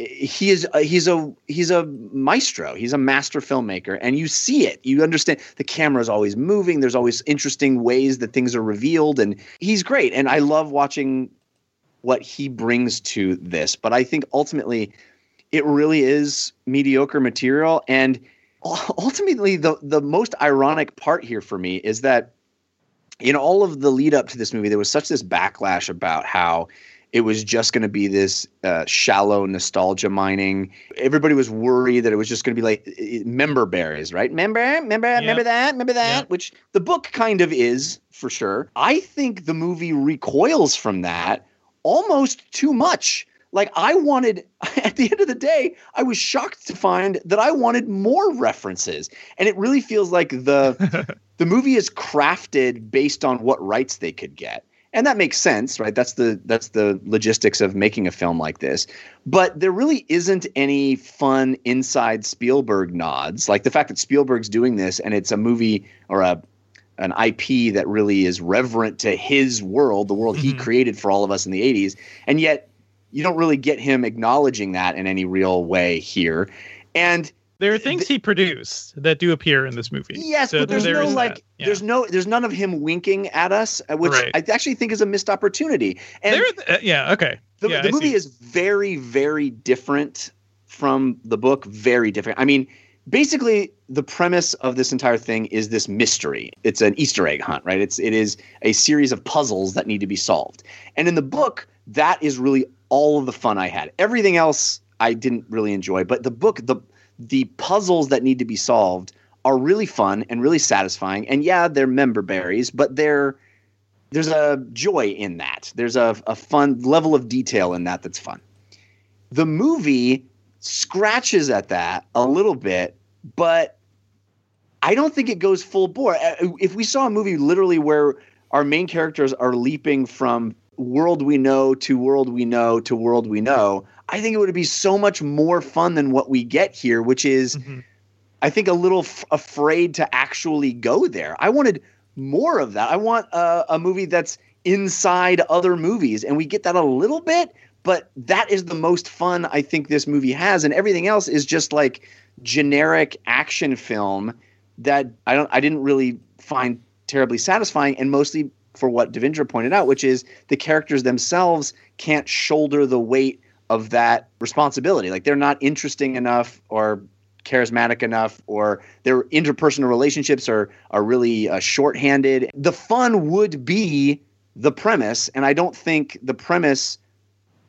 He is uh, he's a he's a maestro. He's a master filmmaker, and you see it. You understand the camera is always moving. There's always interesting ways that things are revealed, and he's great. And I love watching what he brings to this. But I think ultimately, it really is mediocre material. And ultimately, the the most ironic part here for me is that in all of the lead up to this movie, there was such this backlash about how it was just going to be this uh, shallow nostalgia mining. Everybody was worried that it was just going to be like member berries, right? Member, member, remember that, remember that, Yeah. which the book kind of is for sure. I think the movie recoils from that almost too much. Like I wanted at the end of the day, I was shocked to find that I wanted more references. And it really feels like the the movie is crafted based on what rights they could get. And that makes sense, right? That's the that's the logistics of making a film like this. But there really isn't any fun inside Spielberg nods. Like the fact that Spielberg's doing this and it's a movie or a an IP that really is reverent to his world, the world he Mhm. created for all of us in the 80s. And yet you don't really get him acknowledging that in any real way here. And There are things he produced that do appear in this movie. Yes, So but there's there no like. Yeah. there's no, there's none of him winking at us, uh, which Right. I actually think is a missed opportunity. And There, uh, yeah, okay. the, yeah, the movie see. is very, very different from the book. Very different. I mean, basically, the premise of this entire thing is this mystery. It's an Easter egg hunt, right? It's it is a series of puzzles that need to be solved. And in the book, that is really all of the fun I had. Everything else I didn't really enjoy, but the book, the the puzzles that need to be solved are really fun and really satisfying. And yeah, they're member berries, but they're there's a joy in that. There's a, a fun level of detail in that that's fun. The movie scratches at that a little bit, but I don't think it goes full bore. Uh, If we saw a movie literally where our main characters are leaping from world we know to world we know to world we know, I think it would be so much more fun than what we get here, which is Mhm. I think a little f- afraid to actually go there. I wanted more of that. I want a, a movie that's inside other movies, and we get that a little bit, but that is the most fun I think this movie has, and everything else is just like generic action film that I don't I didn't really find terribly satisfying, and mostly for what Devindra pointed out, which is the characters themselves can't shoulder the weight of that responsibility. Like they're not interesting enough or charismatic enough or their interpersonal relationships are are really uh, shorthanded. The fun would be the premise, and I don't think the premise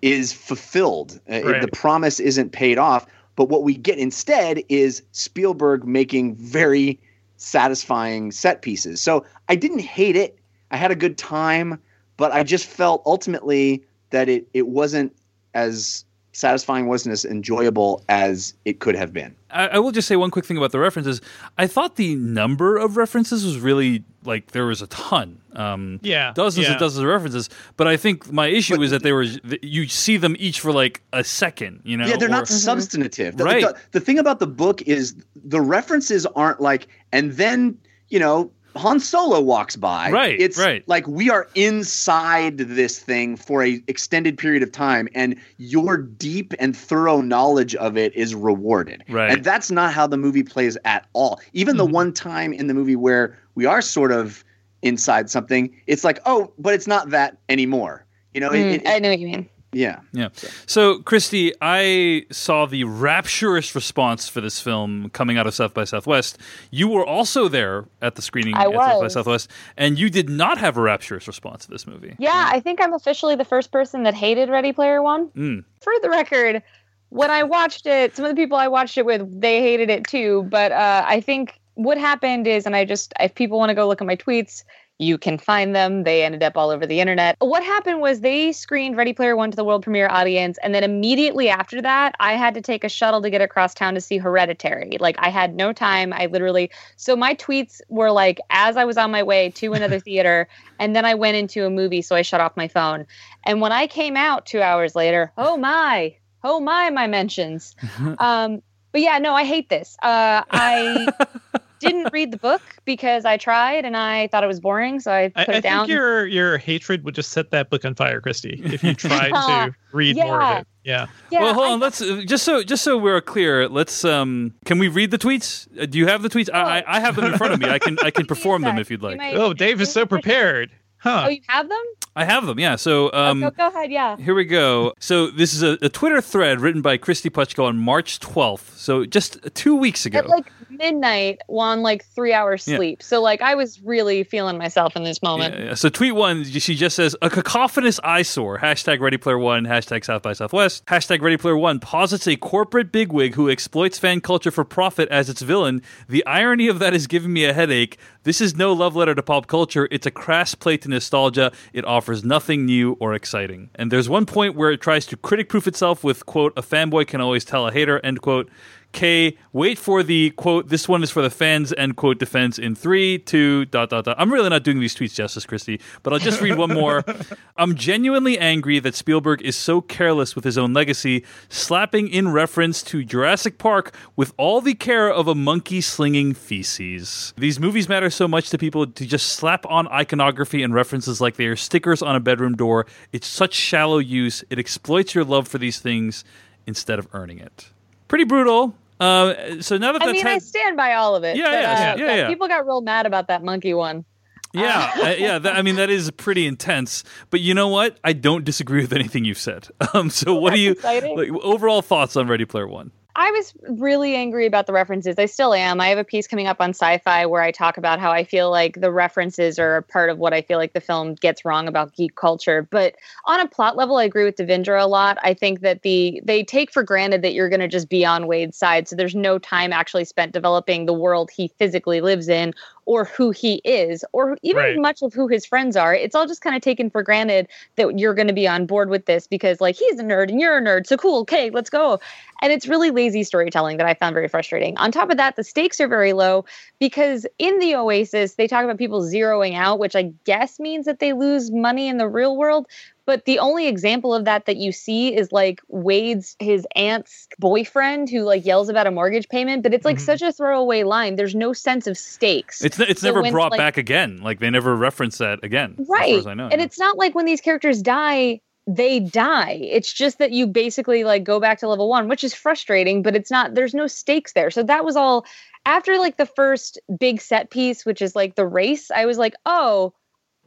is fulfilled. Uh, Right. The promise isn't paid off. But what we get instead is Spielberg making very satisfying set pieces. So I didn't hate it. I had a good time, but I just felt ultimately that it it wasn't as satisfying, wasn't as enjoyable as it could have been. I, I will just say one quick thing about the references. I thought the number of references was really like there was a ton. Um, Yeah, dozens yeah. and dozens of references. But I think my issue is that they were you see them each for like a second. You know, yeah, they're or- not substantive. The, Right. The, the thing about the book is the references aren't like, and then you know. Han Solo walks by. Right, It's right. like we are inside this thing for a extended period of time, and your deep and thorough knowledge of it is rewarded. Right. And that's not how the movie plays at all. Even the one time in the movie where we are sort of inside something, it's like, oh, but it's not that anymore. You know, it- Mm, it- I know what you mean. Yeah. Yeah. So, Kristy, I saw the rapturous response for this film coming out of South by Southwest. You were also there at the screening I at South by. Southwest, and you did not have a rapturous response to this movie. Yeah, I think I'm officially the first person that hated Ready Player One. Mm. For the record, when I watched it, some of the people I watched it with, they hated it too. But uh, I think what happened is, and I just, if people want to go look at my tweets, you can find them. They ended up all over the internet. What happened was they screened Ready Player One to the world premiere audience, and then immediately after that, I had to take a shuttle to get across town to see Hereditary. Like I had no time. I literally so my tweets were like as I was on my way to another theater, and then I went into a movie, so I shut off my phone. And when I came out two hours later, oh my, oh my, my mentions. um, but yeah, no, I hate this. Uh, I didn't read the book because I tried and I thought it was boring, so I I, put I it down. I think your your hatred would just set that book on fire, Kristy, if you tried to read more of it. Yeah. yeah, well, hold I- on. Let's uh, just so just so we're clear. Let's um. Can we read the tweets? Uh, do you have the tweets? I, I I have them in front of me. I can I can perform them if you'd You like. might- Oh, Dave is so prepared. Huh. Oh, you have them? I have them. Yeah. So um. oh, go ahead. Yeah. Here we go. So this is a, a Twitter thread written by Kristy Puchko on March 12th. So just two weeks ago. At like midnight on like three hours Yeah. sleep. So like I was really feeling myself in this moment. Yeah, yeah. So tweet one, she just says a cacophonous eyesore. Hashtag Ready Player One. Hashtag South by Southwest. Hashtag Ready Player One posits a corporate bigwig who exploits fan culture for profit as its villain. The irony of that is giving me a headache. This is no love letter to pop culture. It's a crass play to nostalgia. It offers nothing new or exciting. And there's one point where it tries to critic proof itself with quote a fanboy can always tell a hater end quote. K, wait for the quote, this one is for the fans, end quote, defense in three, two, dot, dot, dot. I'm really not doing these tweets justice, Kristy, but I'll just read one more. I'm genuinely angry that Spielberg is so careless with his own legacy, slapping in reference to Jurassic Park with all the care of a monkey slinging feces. These movies matter so much to people to just slap on iconography and references like they are stickers on a bedroom door. It's such shallow use. It exploits your love for these things instead of earning it. Pretty brutal. Uh, so now that I mean, I stand by all of it. Yeah, but, yeah, uh, yeah, but yeah. People got real mad about that monkey one. Yeah, uh, yeah. That, I mean, that is pretty intense. But you know what? I don't disagree with anything you've said. Um, so, what do you like, overall thoughts on Ready Player One? I was really angry about the references. I still am. I have a piece coming up on sci fi where I talk about how I feel like the references are a part of what I feel like the film gets wrong about geek culture. But on a plot level, I agree with Devindra a lot. I think that the they take for granted that you're going to just be on Wade's side. So there's no time actually spent developing the world he physically lives in or who he is or even Right. much of who his friends are. It's all just kind of taken for granted that you're going to be on board with this because like he's a nerd and you're a nerd. So cool. Okay, let's go. And it's really lazy storytelling that I found very frustrating. On top of that, the stakes are very low because in the Oasis, they talk about people zeroing out, which I guess means that they lose money in the real world. But the only example of that that you see is like Wade's his aunt's boyfriend who like yells about a mortgage payment, but it's like mm-hmm. such a throwaway line. There's no sense of stakes. It's it's So never when, brought like- back again. Like they never reference that again, as right far as I know. and it's not like when these characters die they die it's just that you basically like go back to level one which is frustrating but it's not there's no stakes there so that was all after like the first big set piece which is like the race i was like oh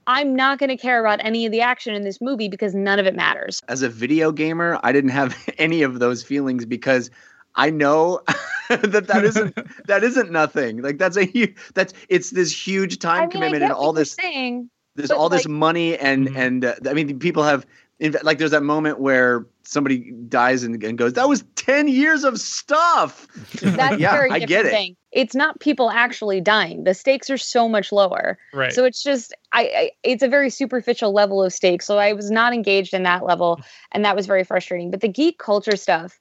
i'm not going to care about any of the action in this movie because none of it matters as a video gamer, I didn't have any of those feelings because I know that that isn't that isn't nothing. Like that's a hu- that's it's this huge time I mean, commitment and all this saying there's but, all this money and Mhm. and uh, I mean people have in, like there's that moment where somebody dies and, and goes, "That was ten years of stuff." That's yeah, a very I different get it. thing. It's not people actually dying. The stakes are so much lower. Right. So it's just I, I it's a very superficial level of stakes. So I was not engaged in that level and that was very frustrating. But the geek culture stuff,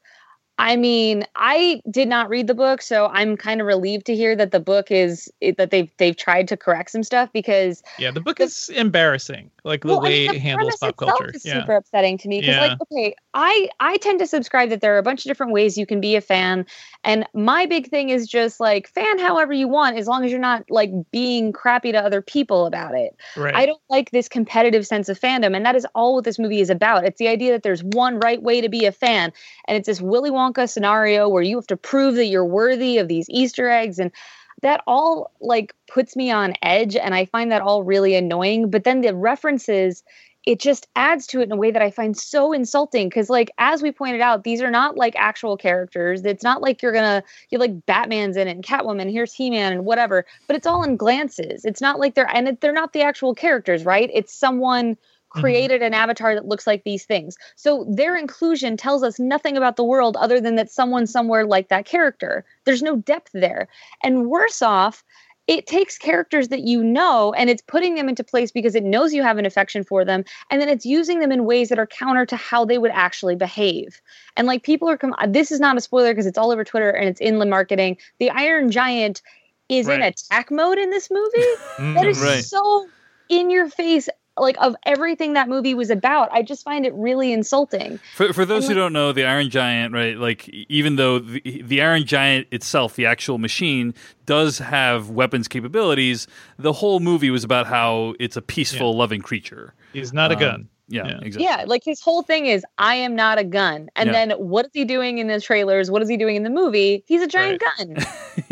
I mean, I did not read the book, so I'm kind of relieved to hear that the book is that they've they've tried to correct some stuff because Yeah, the book is embarrassing. Like the well, I way mean, the it handles pop culture. is Yeah. super upsetting to me because, Yeah. like, okay, I I tend to subscribe that there are a bunch of different ways you can be a fan, and my big thing is just like fan however you want, as long as you're not like being crappy to other people about it. Right. I don't like this competitive sense of fandom, and that is all what this movie is about. It's the idea that there's one right way to be a fan, and it's this Willy Wonka scenario where you have to prove that you're worthy of these Easter eggs and that all like puts me on edge and I find that all really annoying. But then the references, it just adds to it in a way that I find so insulting. Cause like as we pointed out, these are not like actual characters. It's not like you're gonna you're like Batman's in it and Catwoman, here's He-Man and whatever, but it's all in glances. It's not like they're and they're not the actual characters, right? It's someone Mm-hmm. created an avatar that looks like these things. So their inclusion tells us nothing about the world other than that someone somewhere like that character. There's no depth there. And worse off, it takes characters that you know and it's putting them into place because it knows you have an affection for them and then it's using them in ways that are counter to how they would actually behave. And like people are com- this is not a spoiler because it's all over Twitter and it's in the marketing. The Iron Giant is in attack mode in this movie. Mm, that is Right. so in your face like of everything that movie was about. I just find it really insulting. For, for those who like- don't know, the Iron Giant, right? Like, even though the, the Iron Giant itself, the actual machine, does have weapons capabilities, the whole movie was about how it's a peaceful, loving creature. He's not a Um, gun. Yeah, Yeah. exactly. Yeah, like his whole thing is I am not a gun. And Yeah. then what is he doing in the trailers? What is he doing in the movie? He's a giant gun.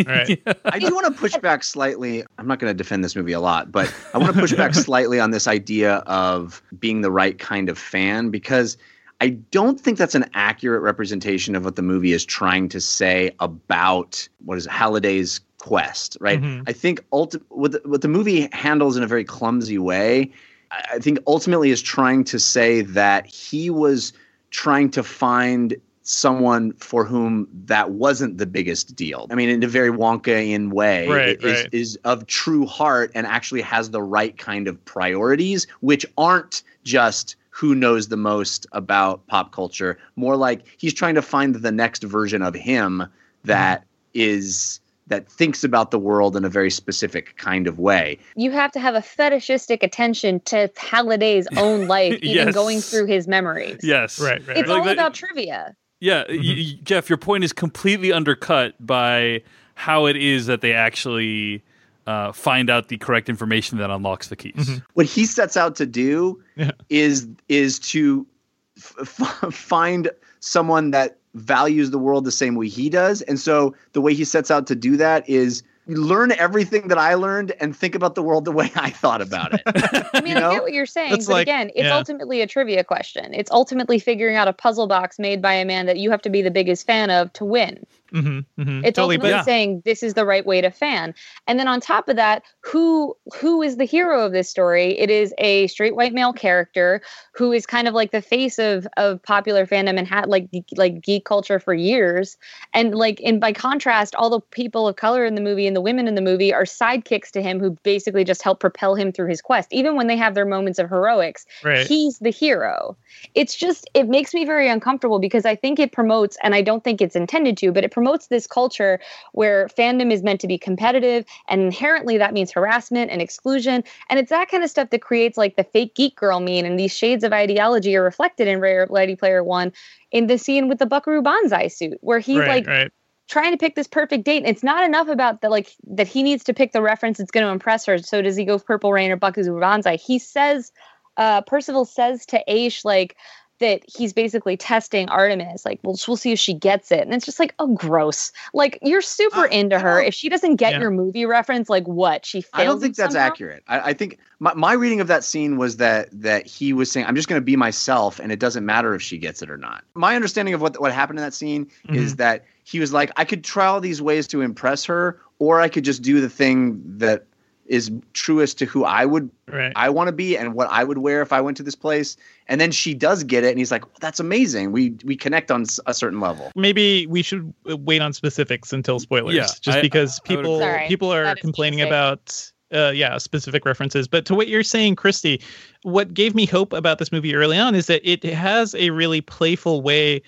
Right. I do want to push back slightly. I'm not going to defend this movie a lot, but I want to push back slightly on this idea of being the right kind of fan because I don't think that's an accurate representation of what the movie is trying to say about what is it, Halliday's quest, right? Mhm. I think ulti- what the, what the movie handles in a very clumsy way, I think ultimately is trying to say that he was trying to find someone for whom that wasn't the biggest deal. I mean, in a very Wonkian way, Right, is, right. is of true heart and actually has the right kind of priorities, which aren't just who knows the most about pop culture. More like he's trying to find the next version of him that mm-hmm. is that thinks about the world in a very specific kind of way. You have to have a fetishistic attention to Halliday's own life, even Yes. going through his memories. Yes. Right, right. It's Like all the- about trivia. Yeah, y- y- Jeff, your point is completely undercut by how it is that they actually uh, find out the correct information that unlocks the keys. what he sets out to do Yeah. is is to f- f- find someone that values the world the same way he does and so the way he sets out to do that is learn everything that i learned and think about the world the way i thought about it I mean, You know? I get what you're saying, That's but like- again, it's yeah. ultimately a trivia question. It's ultimately figuring out a puzzle box made by a man that you have to be the biggest fan of to win. Hmm hmm It's totally. ultimately But saying this is the right way to fan. And then on top of that, who who is the hero of this story? It is a straight white male character who is kind of like the face of of popular fandom and had like geek- like geek culture for years. And like in by contrast, all the people of color in the movie and the women in the movie are sidekicks to him who basically just help propel him through his quest. Even when they have their moments of heroics, Right. he's the hero. It's just it makes me very uncomfortable because I think it promotes and I don't think it's intended to, but it promotes this culture where fandom is meant to be competitive and inherently that means harassment and exclusion and it's that kind of stuff that creates like the fake geek girl meme and these shades of ideology are reflected in Rare Lady Player 1 in the scene with the Buckaroo Banzai suit where he's right, like right. trying to pick this perfect date. And it's not enough about the like that he needs to pick the reference that's going to impress her. So does he go Purple Rain or Buckaroo Banzai? He says, uh, Percival says to Aech like that he's basically testing Artemis. Like, well, we'll see if she gets it. And it's just like, oh, gross. Like you're super Uh, into her. If she doesn't get Yeah. your movie reference, like what? She failed. i don't think that's somehow? accurate I, I think my, my reading of that scene was that that he was saying i'm just going to be myself and it doesn't matter if she gets it or not my understanding of what what happened in that scene is that he was like i could try all these ways to impress her or i could just do the thing that is truest to who I would Right. I want to be and what I would wear if I went to this place. And then she does get it, and he's like, "That's amazing. We we connect on a certain level." maybe we should wait on specifics until spoilers Yeah, just I- because I people agree. Sorry, people are complaining about uh, yeah specific references but to what you're saying kristy what gave me hope about this movie early on is that it has a really playful way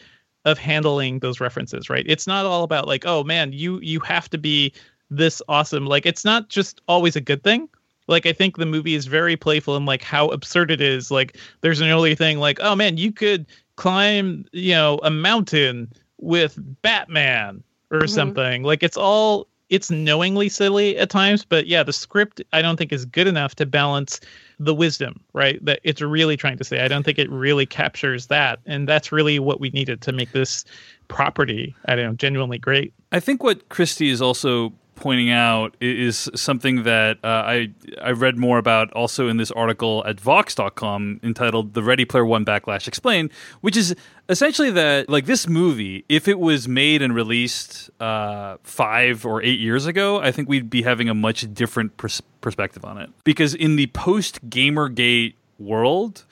of handling those references right it's not all about like oh man you you have to be this awesome like it's not just always a good thing. Like i think the movie is very playful in like how absurd it is. Like there's an early thing like oh man you could climb you know a mountain with batman or Mhm. something. Like it's all it's knowingly silly at times but yeah the script i don't think is good enough to balance the wisdom right that it's really trying to say. I don't think it really captures that and that's really what we needed to make this property i don't know genuinely great. I think what Kristy is also pointing out is something that uh, I I read more about also in this article at Vox.com entitled "The Ready Player One Backlash Explained," which is essentially that like this movie, if it was made and released uh, five or eight years ago, I think we'd be having a much different pers- perspective on it. Because in the post GamerGate world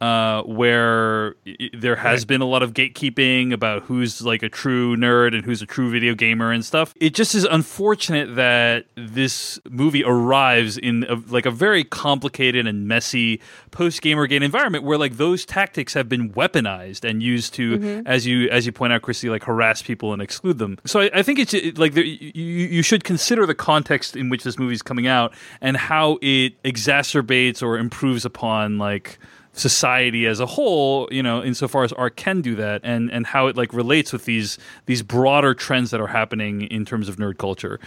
uh, where there has been a lot of gatekeeping about who's like a true nerd and who's a true video gamer and stuff. It just is unfortunate that this movie arrives in a, like a very complicated and messy post Gamergate environment where like those tactics have been weaponized and used to, as you as you point out, Kristy, like harass people and exclude them. So I, I think it's it, like there, you, you should consider the context in which this movie is coming out and how it exacerbates or improves upon like society as a whole, you know, insofar as art can do that, and and how it like relates with these these broader trends that are happening in terms of nerd culture.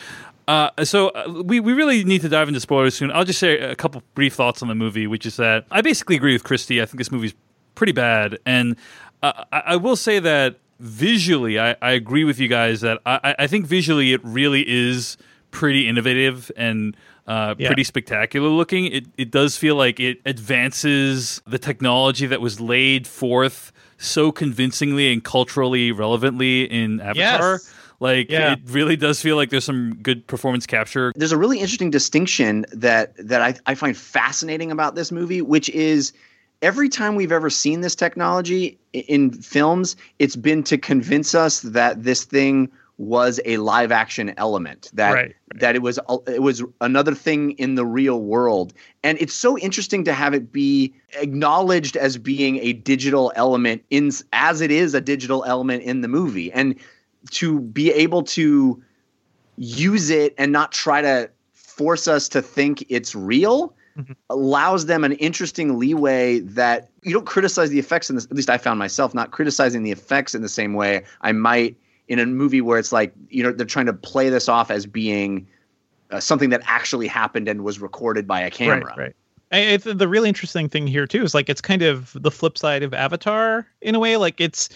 Uh, so uh, we we really need to dive into spoilers soon. I'll just say a couple brief thoughts on the movie, which is that I basically agree with Kristy. I think this movie's pretty bad, and uh, I, I will say that visually, I, I agree with you guys that I, I think visually it really is pretty innovative and uh, Yeah. pretty spectacular looking. It it does feel like it advances the technology that was laid forth so convincingly and culturally relevantly in Avatar. Yes. Like Yeah. it really does feel like there's some good performance capture. there's a really interesting distinction that that I, I find fascinating about this movie, which is every time we've ever seen this technology in films, it's been to convince us that this thing was a live action element that Right, right. that it was it was another thing in the real world and it's so interesting to have it be acknowledged as being a digital element in as it is a digital element in the movie and to be able to use it and not try to force us to think it's real Mm-hmm. allows them an interesting leeway that you don't criticize the effects in this at least i found myself not criticizing the effects in the same way i might in a movie where it's like you know they're trying to play this off as being uh, something that actually happened and was recorded by a camera Right, right. I, I the really interesting thing here too is like it's kind of the flip side of Avatar in a way. Like it's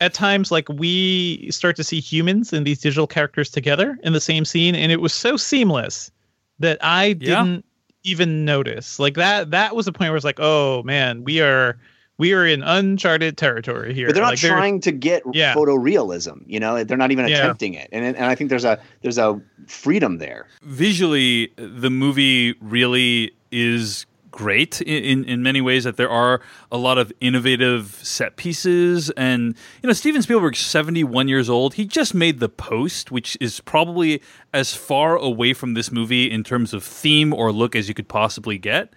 at times like we start to see humans and these digital characters together in the same scene, and it was so seamless that I didn't even notice. Like that that was a point where it's like, oh man, we are we are in uncharted territory here. but they're not Like, trying to get Yeah. photorealism you know they're not even Yeah. attempting it and and i think there's a there's a freedom there visually the movie really is great in, in, in many ways that there are a lot of innovative set pieces and you know steven spielberg's 71 years old he just made the post which is probably as far away from this movie in terms of theme or look as you could possibly get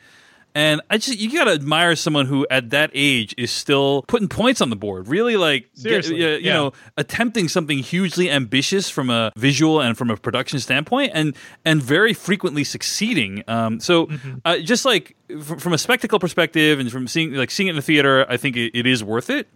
and I just you gotta admire someone who at that age is still putting points on the board. Really like get- Seriously, you yeah. know, attempting something hugely ambitious from a visual and from a production standpoint, and and very frequently succeeding. Um, so Mm-hmm. uh, just like from, from a spectacle perspective and from seeing like seeing it in the theater, I think it, it is worth it.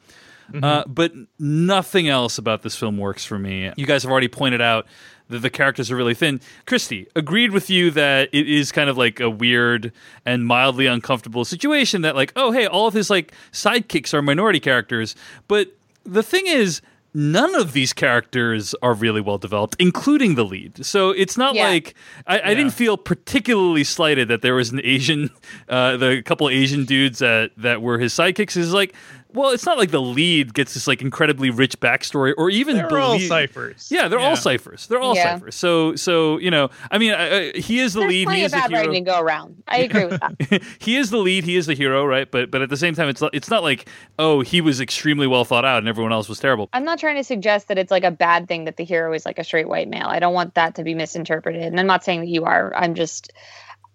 Mm-hmm. Uh, but nothing else about this film works for me. You guys have already pointed out that the characters are really thin. Kristy agreed with you that it is kind of like a weird and mildly uncomfortable situation. That like, oh hey, all of his like sidekicks are minority characters, but the thing is. None of these characters are really well developed, including the lead. So it's not Yeah. like I, I didn't feel particularly slighted that there was an Asian, uh, the couple Asian dudes that that were his sidekicks. Is like well, it's not like the lead gets this like incredibly rich backstory or even They're all ciphers. Yeah, they're all ciphers. They're all Yeah. ciphers. So, so you know, I mean, I, I, he is the There's lead. plenty He of is the bad hero. writing to go around. I agree with that. he is the lead. He is the hero, right? But but at the same time, it's it's not like oh he was extremely well thought out and everyone else was terrible. I'm not trying to suggest that it's like a bad thing that the hero is like a straight white male. I don't want that to be misinterpreted. And I'm not saying that you are. I'm just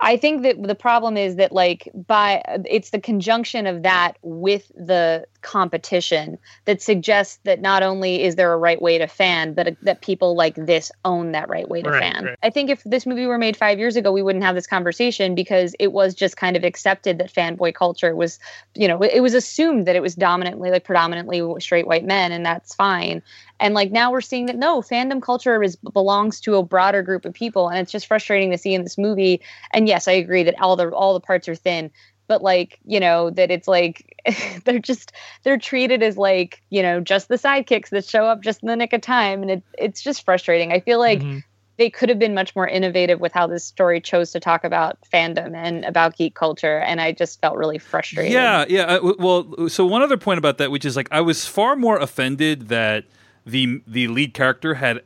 I think that the problem is that like by it's the conjunction of that with the competition that suggests that not only is there a right way to fan, but uh, that people like this own that right way to Right, fan. right. I think if this movie were made five years ago, we wouldn't have this conversation because it was just kind of accepted that fanboy culture was, you know, it was assumed that it was dominantly like predominantly straight white men, and that's fine. And like now we're seeing that no, fandom culture is belongs to a broader group of people, and it's just frustrating to see in this movie. And yes, I agree that all the all the parts are thin, but like you know that it's like they're just they're treated as like you know just the sidekicks that show up just in the nick of time, and it, it's just frustrating. I feel like Mhm. they could have been much more innovative with how this story chose to talk about fandom and about geek culture, and I just felt really frustrated. Yeah, yeah. uh, well, so one other point about that, which is like I was far more offended that the the lead character had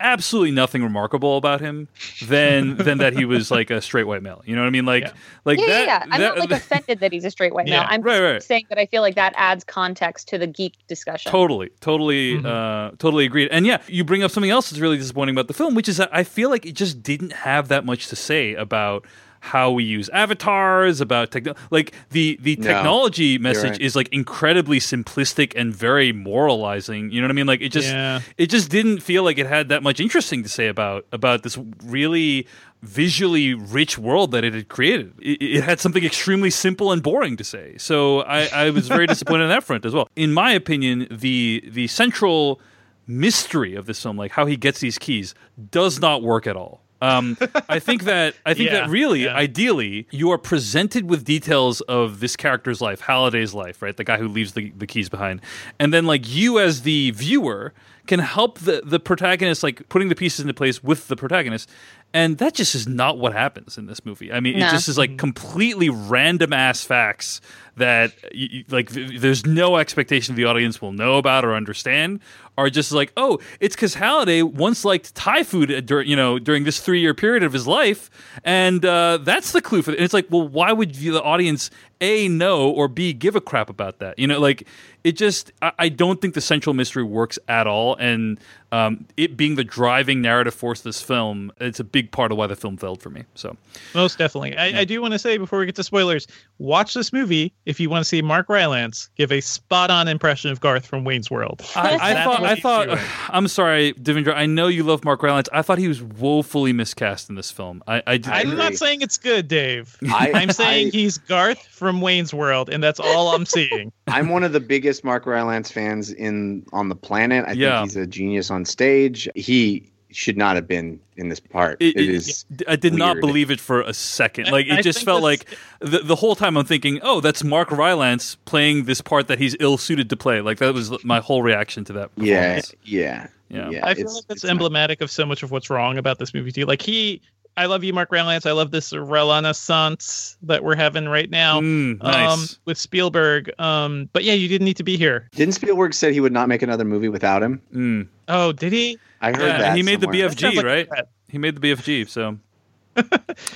absolutely nothing remarkable about him than than that he was like a straight white male. You know what I mean? Like Yeah. like yeah, that. yeah, yeah. I'm that- not like offended that he's a straight white male. Yeah. I'm Right, right. saying that I feel like that adds context to the geek discussion. Totally, totally, Mm-hmm. uh, totally agreed. And yeah, you bring up something else that's really disappointing about the film, which is that I feel like it just didn't have that much to say about how we use avatars, about techno- like the the No, technology message right. is like incredibly simplistic and very moralizing. You know what I mean? Like it just Yeah. it just didn't feel like it had that much interesting to say about about this really visually rich world that it had created. It, it had something extremely simple and boring to say. So I, I was very disappointed on that front as well. In my opinion, the the central mystery of this film, like how he gets these keys, does not work at all. Um, I think that I think Yeah, that really, yeah. ideally, you are presented with details of this character's life, Halliday's life, right? The guy who leaves the, the keys behind, and then like you as the viewer can help the the protagonist like putting the pieces into place with the protagonist, and that just is not what happens in this movie. I mean, it just is like completely random ass facts that y y- like th- there's no expectation the audience will know about or understand are just like oh it's because Halliday once liked Thai food uh, dur- you know during this three year period of his life and uh, that's the clue for it. And it's like well why would you, the audience a know or b give a crap about that you know like it just I, I don't think the central mystery works at all and um, it being the driving narrative force of this film it's a big part of why the film failed for me so Most definitely. I, I do want to say before we get to spoilers, watch this movie if you want to see Mark Rylance give a spot on impression of Garth from Wayne's World. I, I thought. I thought doing. I'm sorry, Devindra. I know you love Mark Rylance. I thought he was woefully miscast in this film. I, I, I I'm not saying it's good, Dave. I- I'm saying I- he's Garth from Wayne's World, and that's all I'm seeing. I'm one of the biggest Mark Rylance fans in on the planet. I Yeah. think he's a genius on stage. He should not have been in this part. It- it it- is. I did not believe it for a second. Like it I just felt this- like the, the whole time I'm thinking, oh, that's Mark Rylance playing this part that he's ill suited to play. Like that was my whole reaction to that. Yeah, yeah, Yeah. yeah. I feel it's- like that's it's not- emblematic of so much of what's wrong about this movie too. Like he, I love you, Mark Rylance. I love this renaissance that we're having right now. Mm, Um, nice. with Spielberg. Um, but yeah, you didn't need to be here. Didn't Spielberg said he would not make another movie without him? Mm. Oh, did he? I heard Yeah, that. he made the somewhere. That sounds BFG, like right? threat. He made the BFG. So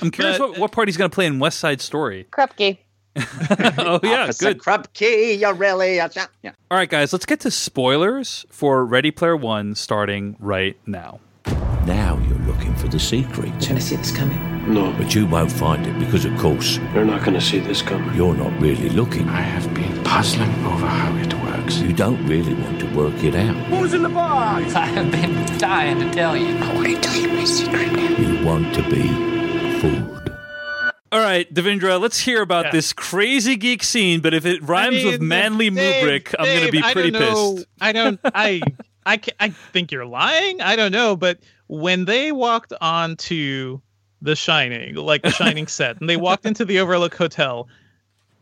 I'm curious But- what, what part he's going to play in West Side Story. Krupke. oh yeah, Officer good. Krupke, you really? Yeah. All right, guys, let's get to spoilers for Ready Player One starting right now. Now you're looking for the secret. Gonna see this coming. No, But you won't find it because, of course, you're not going to see this coming. you're not really looking. I have been puzzling over how it works. You don't really want to work it out. Who's in the box? I have been dying to tell you. I want to tell you my secret. You want to be fooled. All right, Devindra, let's hear about Yeah. this crazy geek scene. But if it rhymes I with manly Dave, Mubrick, I'm going to Dave, be I pretty don't know. pissed. I don't. I. I. I think you're lying. I don't know, but when they walked onto The Shining, like the Shining set, and they walked into the Overlook Hotel,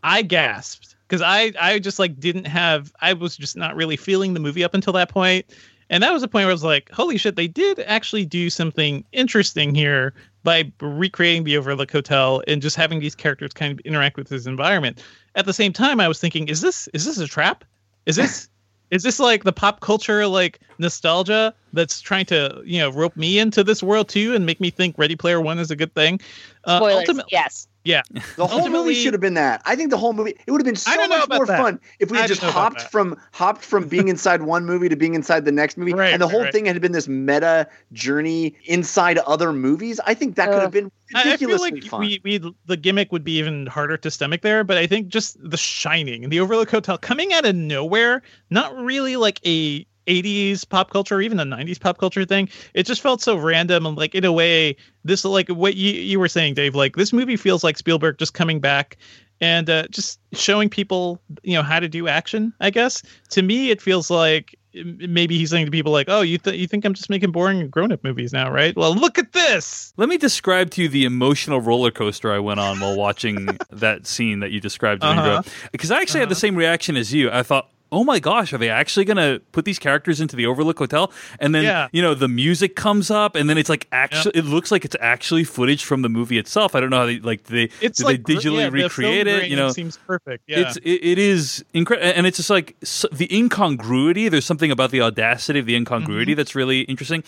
I gasped because I. I just like didn't have. I was just not really feeling the movie up until that point, and that was the point where I was like, "Holy shit!" They did actually do something interesting here by recreating the Overlook Hotel and just having these characters kind of interact with this environment. At the same time, I was thinking, is this is this a trap? is this is this like the pop culture like nostalgia that's trying to you know rope me into this world too and make me think Ready Player One is a good thing? Uh, Spoilers. ultimately, yes. Yeah. The whole movie should have been that. I think the whole movie it would have been so I don't know much more that. fun if we had just hopped from hopped from being inside one movie to being inside the next movie, Right, and the whole right. thing had been this meta journey inside other movies. I think that could uh, have been I- I feel like fun. we, we the gimmick would be even harder to stomach there, but I think just The Shining and the Overlook Hotel coming out of nowhere, not really like a 80s pop culture or even a 90s pop culture thing. It just felt so random and like in a way, this like what you you were saying, Dave. Like this movie feels like Spielberg just coming back and uh, just showing people you know how to do action. I guess to me, it feels like maybe he's saying to people like, "Oh, you th- you think I'm just making boring grown up movies now, right? Well, look at this." Let me describe to you the emotional roller coaster I went on while watching that scene that you described, Uh-huh. Because I actually had the same reaction as you. I thought, oh my gosh, are they actually going to put these characters into the Overlook Hotel? And then, Yeah. you know, the music comes up, and then it's like actually, it looks like it's actually footage from the movie itself. I don't know how they like they It's did like they digitally yeah, recreate it. You know, seems perfect. Yeah, it's it, it is incredible, and it's just like s the incongruity. There's something about the audacity of the incongruity mm-hmm. that's really interesting.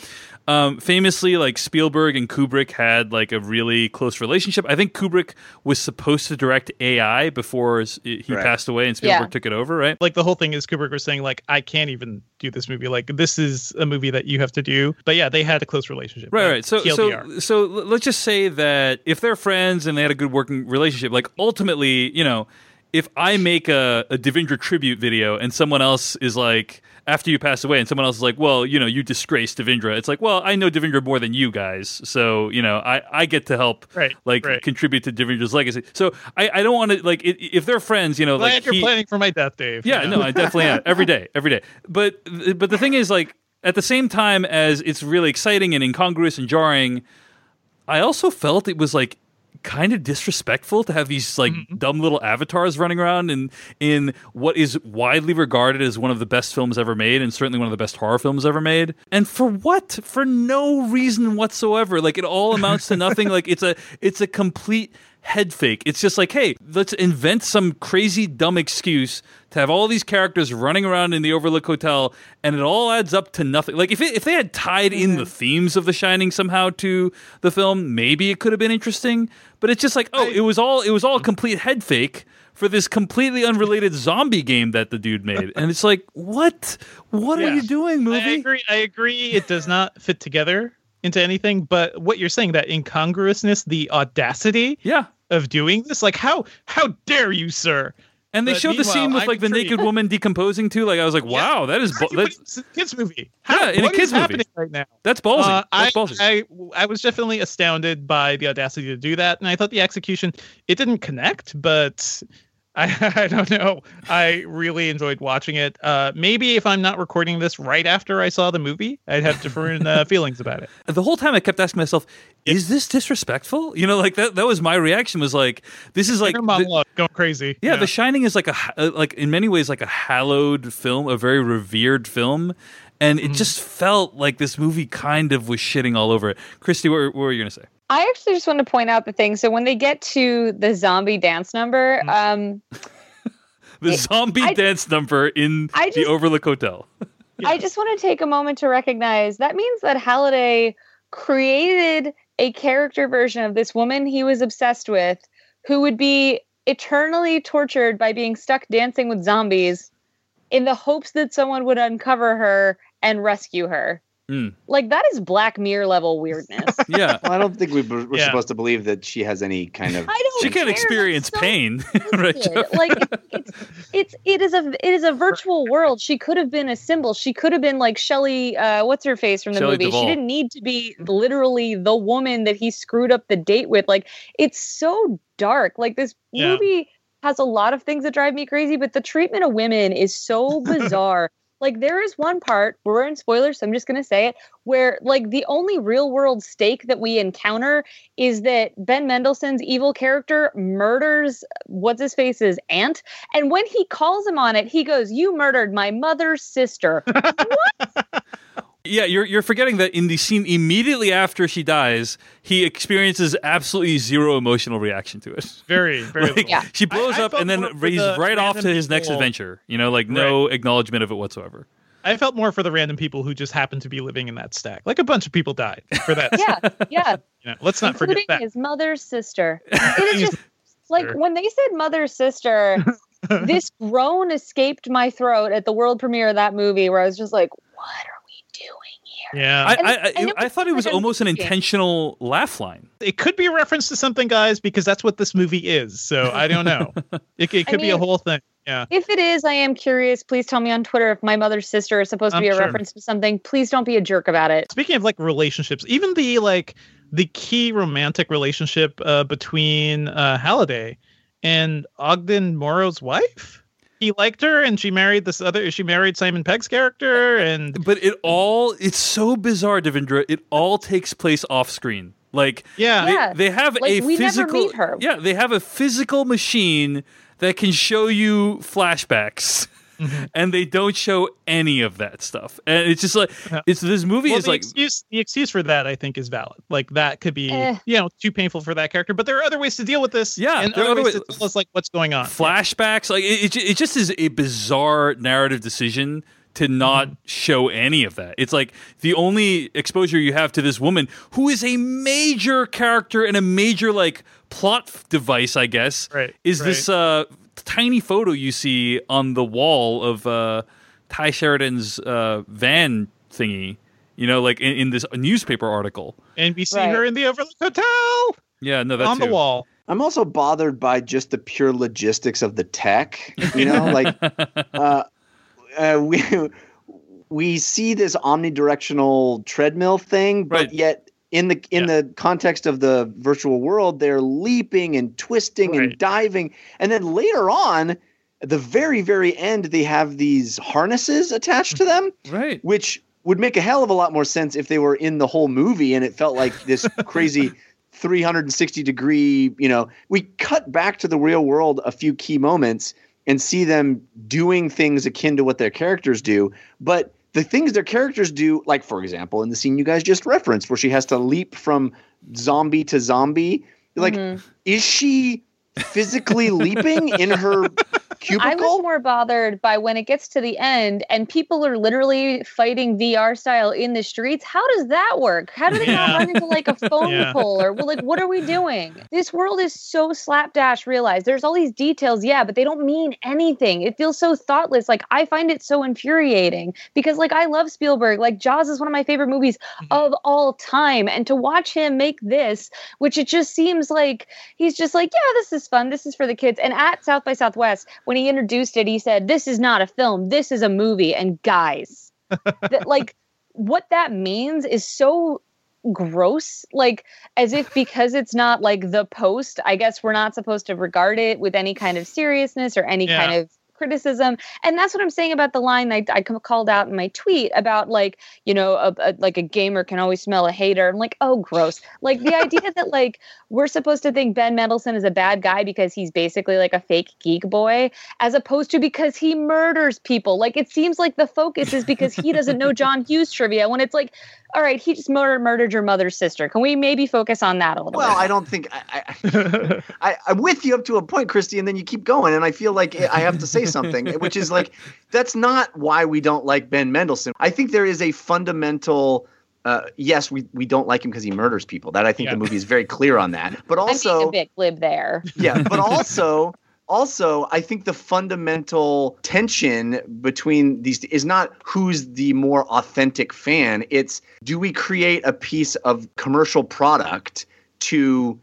Um, famously, like Spielberg and Kubrick had like a really close relationship. I think Kubrick was supposed to direct AI before he Right. passed away, and Spielberg Yeah. took it over. Right? like the whole thing is Kubrick was saying like I can't even do this movie. Like this is a movie that you have to do. But yeah, they had a close relationship. Right, Uh, right. So, TLDR. so, so let's just say that if they're friends and they had a good working relationship, like ultimately, you know, if I make a, a Devindra tribute video and someone else is like, after you pass away, and someone else is like, well, you know, you disgraced Devindra. It's like, well, I know Devindra more than you guys, so you know, I, I get to help, Right, like right. contribute to Devindra's legacy. So I, I don't want to like i if they're friends, you know, Glad like you're he- planning for my death, Dave. yeah, no, I definitely am every day, every day. But but the thing is, like, at the same time as it's really exciting and incongruous and jarring, I also felt it was like kind of disrespectful to have these like mm-hmm. dumb little avatars running around in in what is widely regarded as one of the best films ever made and certainly one of the best horror films ever made. And for what? For no reason whatsoever. Like it all amounts to nothing. Like it's a it's a complete head fake. It's just like hey let's invent some crazy dumb excuse to have all these characters running around in the overlook hotel and it all adds up to nothing. Like if it, if they had tied in the mm-hmm. themes of the shining somehow to the film maybe it could have been interesting. But it's just like oh it was all it was all a complete head fake for this completely unrelated zombie game that the dude made. And it's like what? What are you doing movie? I agree. I agree. It does not fit together into anything. But what you're saying, that incongruousness, the audacity yeah of doing this, like how how dare you, sir? and they But showed the scene with like the naked woman decomposing too like i was like wow that is Wait, that's, it's a kids movie. Yeah, in a kids movie. happening right now? that's ballsy Uh, I, that's ballsy I I was definitely astounded by the audacity to do that, and I thought the execution it didn't connect, but I, I don't know. I really enjoyed watching it. Uh, maybe if I'm not recording this right after I saw the movie, I'd have different uh, feelings about it. the whole time I kept asking myself, is this disrespectful? You know, like that that was my reaction was like this is like Inner the- monologue going crazy. yeah, The Shining is like a uh, like in many ways like a hallowed film, a very revered film. And it just felt like this movie kind of was shitting all over it. Kristy, what, what were you going to say? I actually just want to point out the thing. So when they get to the zombie dance number, um, The It- zombie I- dance number in I the Overlook Hotel. I just want to take a moment to recognize that means that Halliday created a character version of this woman he was obsessed with who would be eternally tortured by being stuck dancing with zombies in the hopes that someone would uncover her and rescue her. Mm. Like that is Black Mirror level weirdness. Yeah. Well, I don't think we were we're Yeah. supposed to believe that she has any kind of. I don't She can't experience so pain, right? like it's, it's it is a it is a virtual world. She could have been a symbol. She could have been like Shelley. Uh, what's her face from the Shelley movie? Duvall. She didn't need to be literally the woman that he screwed up the date with. Like it's so dark. Like this Yeah. movie has a lot of things that drive me crazy, but the treatment of women is so bizarre. Like there is one part, we're in spoilers, so I'm just gonna say it, where like the only real world stake that we encounter is that Ben Mendelsohn's evil character murders what's his face's aunt, and when he calls him on it, he goes, "You murdered my mother's sister." Yeah, you're you're forgetting that in the scene immediately after she dies, he experiences absolutely zero emotional reaction to it. Very, very. Like, little. She blows I- I up felt and then he's the right off to random his next people- adventure. You know, like no acknowledgement of it whatsoever. I felt more for the random people who just happened to be living in that stack. Like a bunch of people died for that. Yeah, yeah. You know, let's not forget that. his mother's sister. It is just like when they said mother's sister, this groan escaped my throat at the world premiere of that movie, where I was just like, "What are we doing here?" Yeah. I, And- I, I, it I thought it was like almost an intentional laugh line. It could be a reference to something, guys, because that's what this movie is. So I don't know. It, it I could be a whole thing. Yeah. If it is, I am curious. Please tell me on Twitter if my mother's sister is supposed to I'm be a sure. reference to something. Please don't be a jerk about it. Speaking of like relationships, even the like the key romantic relationship uh, between uh, Halliday and Ogden Morrow's wife. He liked her, and she married this other. She married Simon Pegg's character, and But it all it's so bizarre, Devindra. It all takes place off screen. Like Yeah. they, Yeah. they have Like, a we never physical meet her. Yeah, they have a physical machine that can show you flashbacks. Mm-hmm. And they don't show any of that stuff, and it's just like it's this movie well, is the like excuse the excuse for that I think is valid. Like that could be Eh. you know too painful for that character, but there are other ways to deal with this. Yeah, and there are other other ways ways- to tell us like what's going on. flashbacks. Like it, it, it just is a bizarre narrative decision to not Mm-hmm. show any of that. It's like the only exposure you have to this woman who is a major character and a major like plot device, I guess. Right, Is right. this uh tiny photo you see on the wall of uh Tye Sheridan's uh van thingy, you know, like in, in this newspaper article. And we see Right. her in the Overlook Hotel Yeah, no, that's on the wall. I'm also bothered by just the pure logistics of the tech. You know, like uh, uh, we we see this omnidirectional treadmill thing, but Right. yet in the in the context of the virtual world, they're leaping and twisting and diving, and then later on, at the very very end, they have these harnesses attached to them, Right. which would make a hell of a lot more sense if they were in the whole movie and it felt like this crazy 360 degree, you know, we cut back to the real world a few key moments and see them doing things akin to what their characters do, but the things their characters do, like for example, in the scene you guys just referenced where she has to leap from zombie to zombie, like mm-hmm. is she physically leaping in her cubicle? I was more bothered by when it gets to the end and people are literally fighting VR style in the streets. How does that work? How do they Yeah. not run into like a phone Yeah. pole or well, like what are we doing? This world is so slapdash. Realize there's all these details, yeah, but they don't mean anything. It feels so thoughtless. Like I find it so infuriating because like I love Spielberg. Like Jaws is one of my favorite movies mm-hmm. of all time, and to watch him make this, which it just seems like he's just like, yeah, this is fun. This is for the kids. And at South by Southwest, when he introduced it, he said, "This is not a film. This is a movie." And guys, that like what that means is so gross like as if because it's not like the post i guess we're not supposed to regard it with any kind of seriousness or any Yeah. kind of criticism. And that's what i'm saying about the line I, I called out in my tweet about like you know a, a, like a gamer can always smell a hater. I'm like oh gross. Like the idea that like we're supposed to think ben mendelsohn is a bad guy because he's basically like a fake geek boy as opposed to because he murders people. Like it seems like the focus is because he doesn't know john hughes trivia when it's like all right he just murdered murdered your mother's sister. Can we maybe focus on that a little bit? Well, bit? I don't think I, I, I, I'm with you up to a point, Kristy, and then you keep going, and I feel like I have to say something, which is like that's not why we don't like Ben Mendelsohn. I think there is a fundamental. Uh, yes, we, we don't like him because he murders people. That I think the movie is very clear on that. But also, i'm being also, a bit glib there yeah, but also also I think the fundamental tension between these is not who's the more authentic fan. It's do we create a piece of commercial product to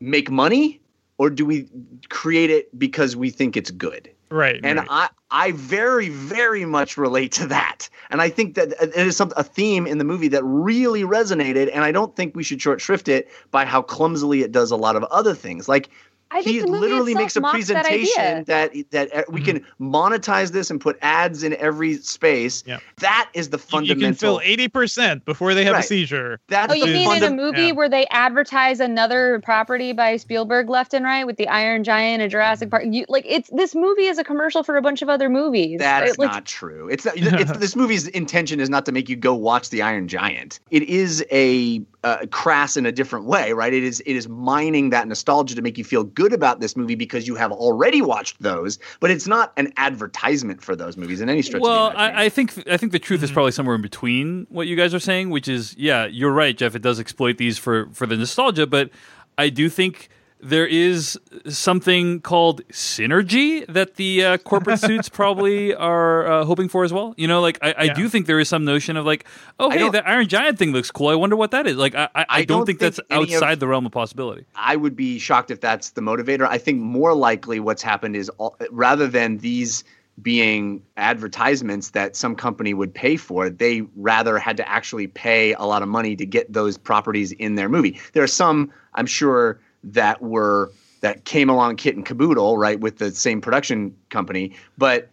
make money or do we create it because we think it's good? Right. And right. I, I very, very much relate to that. And I think that uh, it is some, a theme in the movie that really resonated. And I don't think we should short shrift it by how clumsily it does a lot of other things. Like I he the literally makes a mocks that presentation that that, uh, we can monetize this and put ads in every space. Yeah. That is the fundamental. You fundamental. can fill eighty percent before they have Right. a seizure. That's Oh, you the mean in a movie yeah. where they advertise another property by Spielberg left and right with the Iron Giant and Jurassic Park? You like it's this movie is a commercial for a bunch of other movies. That's It, like, not true. It's, not, it's this movie's intention is not to make you go watch the Iron Giant. It is a uh, crass in a different way, right? It is it is mining that nostalgia to make you feel good about this movie because you have already watched those, but it's not an advertisement for those movies in any stretch. Well, of the. I, I think I think the truth is mm-hmm. probably somewhere in between what you guys are saying, which is yeah, you're right, Jeff. It does exploit these for for the nostalgia, but I do think there is something called synergy that the uh, corporate suits probably are uh, hoping for as well. You know, like I, I Yeah. do think there is some notion of like, oh hey, the Iron Giant thing looks cool. I wonder what that is. Like I, I, I, don't, don't think, think that's any of- outside the realm of possibility. I would be shocked if that's the motivator. I think more likely what's happened is all, rather than these being advertisements that some company would pay for, they rather had to actually pay a lot of money to get those properties in their movie. There are some, I'm sure, that were that came along kit and caboodle, right, with the same production company, but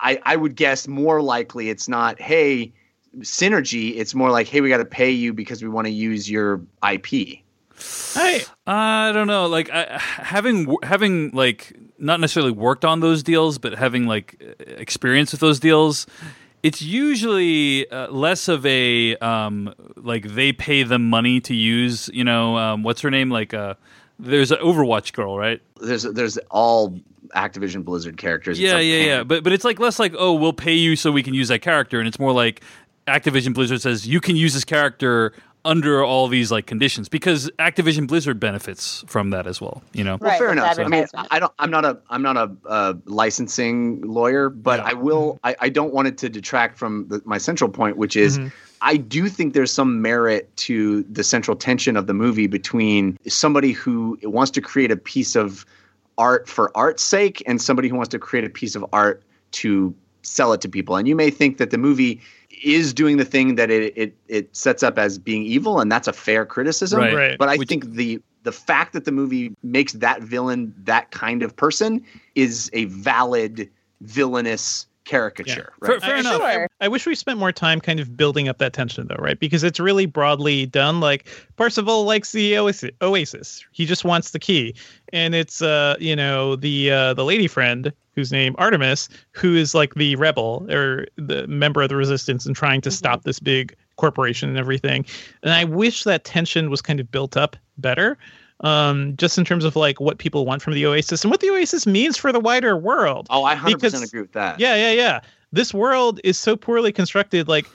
I, I would guess more likely it's not, hey, synergy. It's more like, hey, we got to pay you because we want to use your IP. I I don't know. Like I, having having like not necessarily worked on those deals, but having like experience with those deals, it's usually uh, less of a um, like they pay them money to use. You know, um, what's her name? Like uh, there's an Overwatch girl, right? there's there's all Activision Blizzard characters. Yeah, yeah, yeah. But but it's like less like oh we'll pay you so we can use that character, and it's more like Activision Blizzard says you can use this character under all these like conditions because Activision Blizzard benefits from that as well. You know. Well, Right, fair it's enough. I mean. I don't. I'm not a. I'm not a, uh licensing lawyer, but I will. I, I don't want it to detract from the, my central point, which is. I do think there's some merit to the central tension of the movie between somebody who wants to create a piece of art for art's sake and somebody who wants to create a piece of art to sell it to people. And you may think that the movie is doing the thing that it it, it sets up as being evil, and that's a fair criticism. Right. Right. But I Which- think the the fact that the movie makes that villain that kind of person is a valid villainous caricature. Fair, Right? fair I- enough. Sure. I wish we spent more time kind of building up that tension, though, right? Because it's really broadly done. Like Parzival likes the Oasis. Oasis. He just wants the key, and it's uh, you know, the uh, the lady friend whose name Artemis, who is like the rebel or the member of the resistance and trying to stop this big corporation and everything. And I wish that tension was kind of built up better. Um, just in terms of like what people want from the Oasis and what the Oasis means for the wider world. Oh, I 100% Because- agree with that. Yeah, yeah, yeah. This world is so poorly constructed. Like,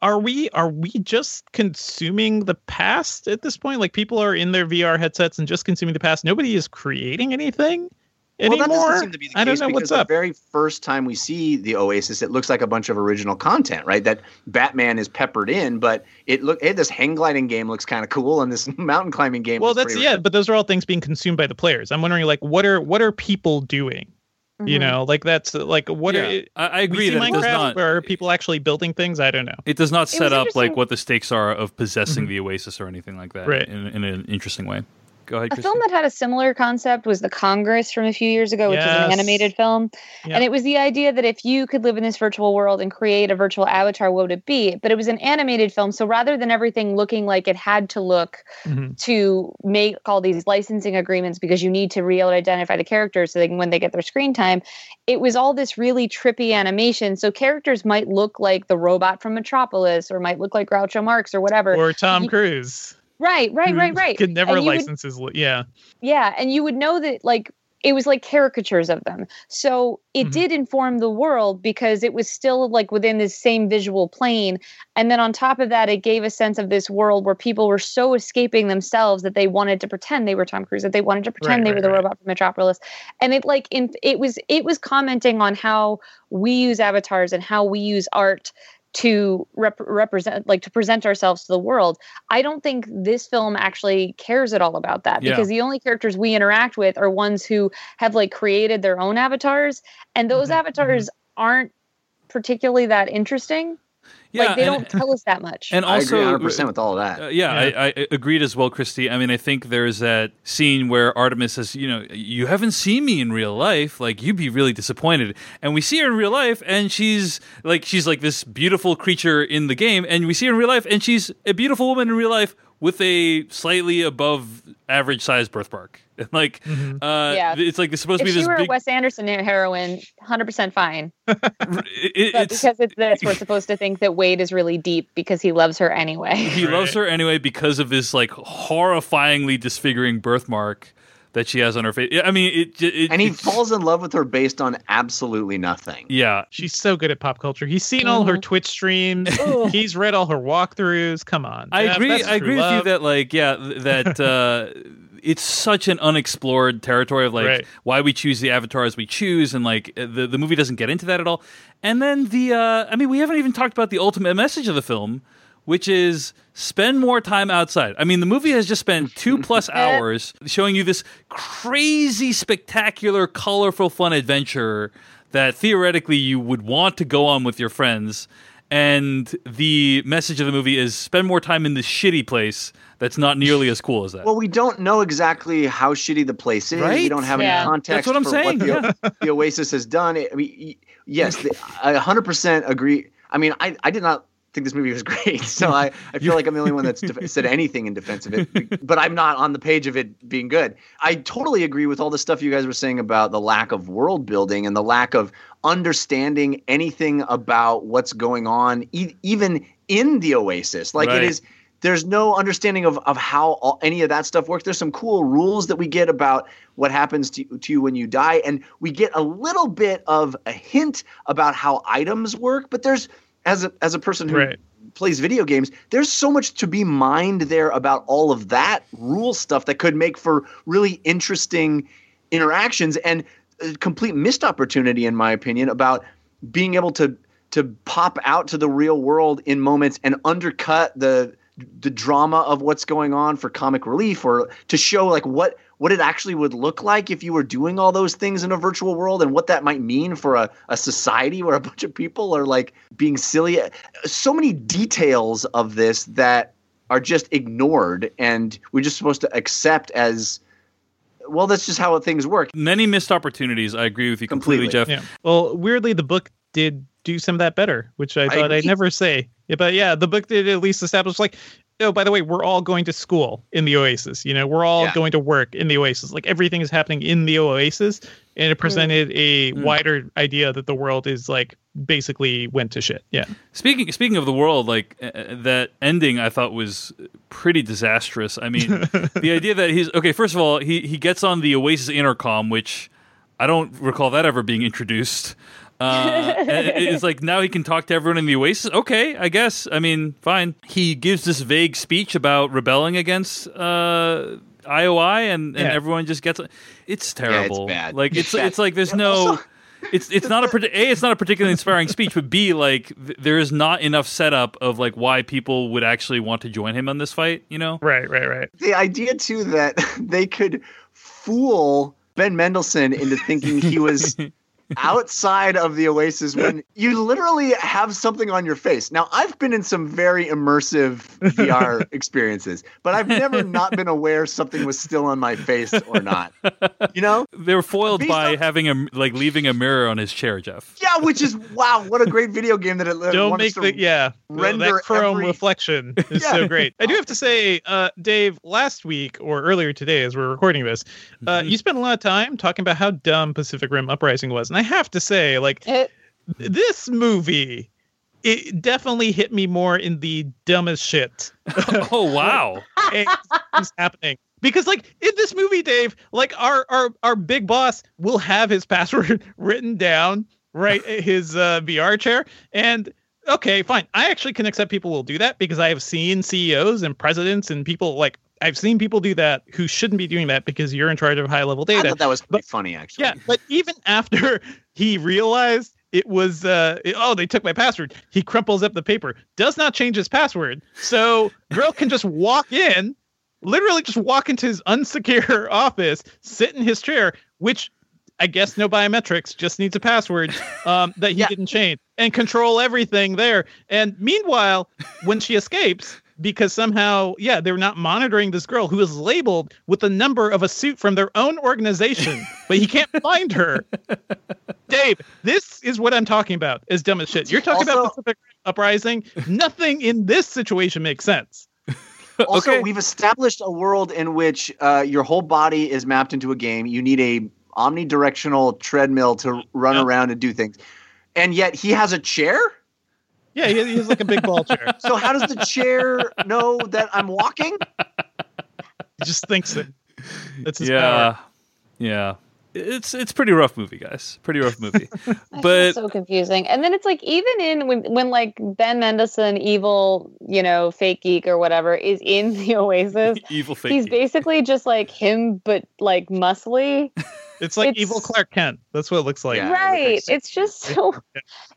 are we are we just consuming the past at this point? Like, people are in their VR headsets and just consuming the past. Nobody is creating anything Well, anymore. that doesn't seem to be the I don't case know because what's the very first time we see the Oasis, it looks like a bunch of original content, right? That Batman is peppered in, but it look hey, this hang gliding game looks kind of cool, and this mountain climbing game. well, that's pretty yeah, but those are all things being consumed by the players. I'm wondering, like, what are what are people doing? You Mhm. know, like that's like what Mm-hmm. Yeah, are I, I agree see that it does Minecraft, not. where are people actually building things? I don't know. It does not set up like what the stakes are of possessing the Oasis or anything like that Mm-hmm. Right. in, in an interesting way. Go ahead, A film that had a similar concept was The Congress from a few years ago, which is an animated film. And it was the idea that if you could live in this virtual world and create a virtual avatar, what would it be? But it was an animated film. So rather than everything looking like it had to look Mhm. to make all these licensing agreements because you need to be able to identify the characters so they can when they get their screen time, it was all this really trippy animation. So characters might look like the robot from Metropolis or might look like Groucho Marx or whatever. Or Tom You- Cruise. Right, right, right, right. Could never And you would- license his. li- Yeah. yeah, and you would know that like it was like caricatures of them. So it Mhm. did inform the world because it was still like within this same visual plane. And then on top of that, it gave a sense of this world where people were so escaping themselves that they wanted to pretend they were Tom Cruise, that they wanted to pretend Right, they right, were the right. robot from Metropolis. And it like in it was it was commenting on how we use avatars and how we use art to rep- represent like to present ourselves to the world i don't think this film actually cares at all about that Yeah. because the only characters we interact with are ones who have like created their own avatars and those Mhm, avatars aren't particularly that interesting Yeah, like they and- don't tell us that much. And I also, agree 100 percent with all of that. Uh, yeah, I, I agreed as well, Kristy. I mean, I think there's that scene where Artemis says, you know, you haven't seen me in real life. Like, you'd be really disappointed. And we see her in real life, and she's like, she's like this beautiful creature in the game. And we see her in real life, and she's a beautiful woman in real life with a slightly above average size birthmark. And like, uh, Yeah. it's like it's supposed if to be she this were big. a Wes Anderson heroine, 100% fine. it- But it's, because it's this, we're supposed to think that Wade is really deep because he loves her anyway. he loves her anyway because of this like horrifyingly disfiguring birthmark that she has on her face. I mean, it. it And he it- falls in love with her based on absolutely nothing. Yeah, She's so good at pop culture. He's seen all her Twitch streams. He's read all her walkthroughs. Come on. I Yeah, agree. I true agree with you that like yeah that uh, it's such an unexplored territory of like Right. why we choose the avatar as we choose, and like the the movie doesn't get into that at all. And then the uh, I mean we haven't even talked about the ultimate message of the film, which is spend more time outside. I mean the movie has just spent two plus hours showing you this crazy, spectacular, colorful, fun adventure that theoretically you would want to go on with your friends. And the message of the movie is spend more time in this shitty place that's not nearly as cool as that. Well, we don't know exactly how shitty the place is. Right? We don't have Yeah. any context That's what I'm for saying, what the, yeah. the Oasis has done. I mean, yes, the, I 100% agree. I mean, I, I did not think this movie was great, so I, I feel like I'm the only one that's def- said anything in defense of it, but I'm not on the page of it being good. I totally agree with all the stuff you guys were saying about the lack of world building and the lack of understanding anything about what's going on, e- even in the Oasis. Like Right. it is there's no understanding of, of how all, any of that stuff works. There's some cool rules that we get about what happens to, to you when you die, and we get a little bit of a hint about how items work. But there's as a as a person who Right. plays video games, there's so much to be mined there about all of that rule stuff that could make for really interesting interactions and a complete missed opportunity, in my opinion, about being able to to pop out to the real world in moments and undercut the the drama of what's going on for comic relief or to show like what what it actually would look like if you were doing all those things in a virtual world and what that might mean for a, a society where a bunch of people are like being silly so many details of this that are just ignored and we're just supposed to accept as well that's just how things work Many missed opportunities. I agree with you completely, Completely. Jeff. Yeah. Well, weirdly, the book did do some of that better, which I thought I'd agree. never say. Yeah, but yeah, the book did at least establish like, oh, by the way, we're all going to school in the Oasis. You know, we're all Yeah. going to work in the Oasis. Like everything is happening in the Oasis, and it presented a Mm. wider idea that the world is like basically went to shit. Yeah. Speaking speaking of the world, like uh, uh, that ending, I thought was pretty disastrous. I mean, the idea that he's okay. First of all, he he gets on the Oasis intercom, which I don't recall that ever being introduced. Uh, it's like now he can talk to everyone in the Oasis. Okay, I guess. I mean, fine. He gives this vague speech about rebelling against uh, IOI, and, and Yeah. everyone just gets. It's terrible. bad. Like it's it's like there's no. It's it's not a a it's not a particularly inspiring speech, but b like th- there is not enough setup of like why people would actually want to join him on this fight. You know, Right. Right. Right. the idea too that they could fool Ben Mendelsohn into thinking he was outside of the Oasis when you literally have something on your face. Now, I've been in some very immersive VR experiences, but I've never not been aware something was still on my face or not. You know? they were foiled Based by on- having a like leaving a mirror on his chair, Jeff. Yeah, which is wow, what a great video game that it Don't wants make to the yeah render that chrome every- reflection is Yeah. so great. I do have to say, uh, Dave, last week or earlier today, as we're recording this, uh, Mm-hmm. you spent a lot of time talking about how dumb Pacific Rim Uprising was, and I have to say, like It- this movie. It definitely hit me more in the dumbest shit oh wow! it's happening because like in this movie dave like our our our big boss will have his password written down right his uh, vr chair and okay fine i actually can accept people will do that because i have seen ceos and presidents and people like i've seen people do that who shouldn't be doing that because you're in charge of high level I data thought that was pretty funny actually. yeah, but even after he realized it was uh it- oh they took my password, he crumples up the paper, does not change his password. So Grill can just walk in, literally just walk into his unsecure office, sit in his chair, which I guess no biometrics, just needs a password um, that he didn't change and control everything there. And meanwhile, when she escapes, because somehow, yeah, they're not monitoring this girl who is labeled with the number of a suit from their own organization, but he can't find her. Dave, this is what I'm talking about. Is dumb as shit. You're talking about Pacific Uprising. Nothing in this situation makes sense. Also, we've established a world in which uh, your whole body is mapped into a game. You need a omnidirectional treadmill to run around and do things, and yet he has a chair. Yeah, he, he has like a big ball chair. So how does the chair know that I'm walking? He just thinks it. That's his yeah, power. yeah. It's it's pretty rough movie, guys. Pretty rough movie. But so confusing. And then it's like even in when when like Ben Mendelsohn, evil, you know, fake geek or whatever, is in the Oasis. evil fake. he's geek. basically just like him, but like muscly. It's like It's- evil Clark Kent. That's what it looks like. right. It's just so.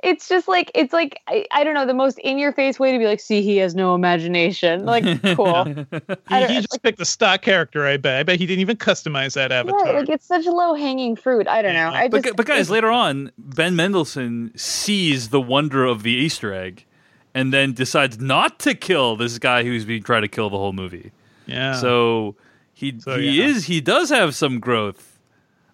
It's just like it's like I, I don't know the most in your face way to be like, see, he has no imagination. Like, cool. He, he just picked a stock character, I bet. I bet he didn't even customize that avatar. Right, like it's such low hanging fruit. I don't know. I but, just, but guys, later on, Ben Mendelsohn sees the wonder of the Easter egg, and then decides not to kill this guy who's being trying to kill the whole movie. Yeah. So he So, he yeah. is he does have some growth.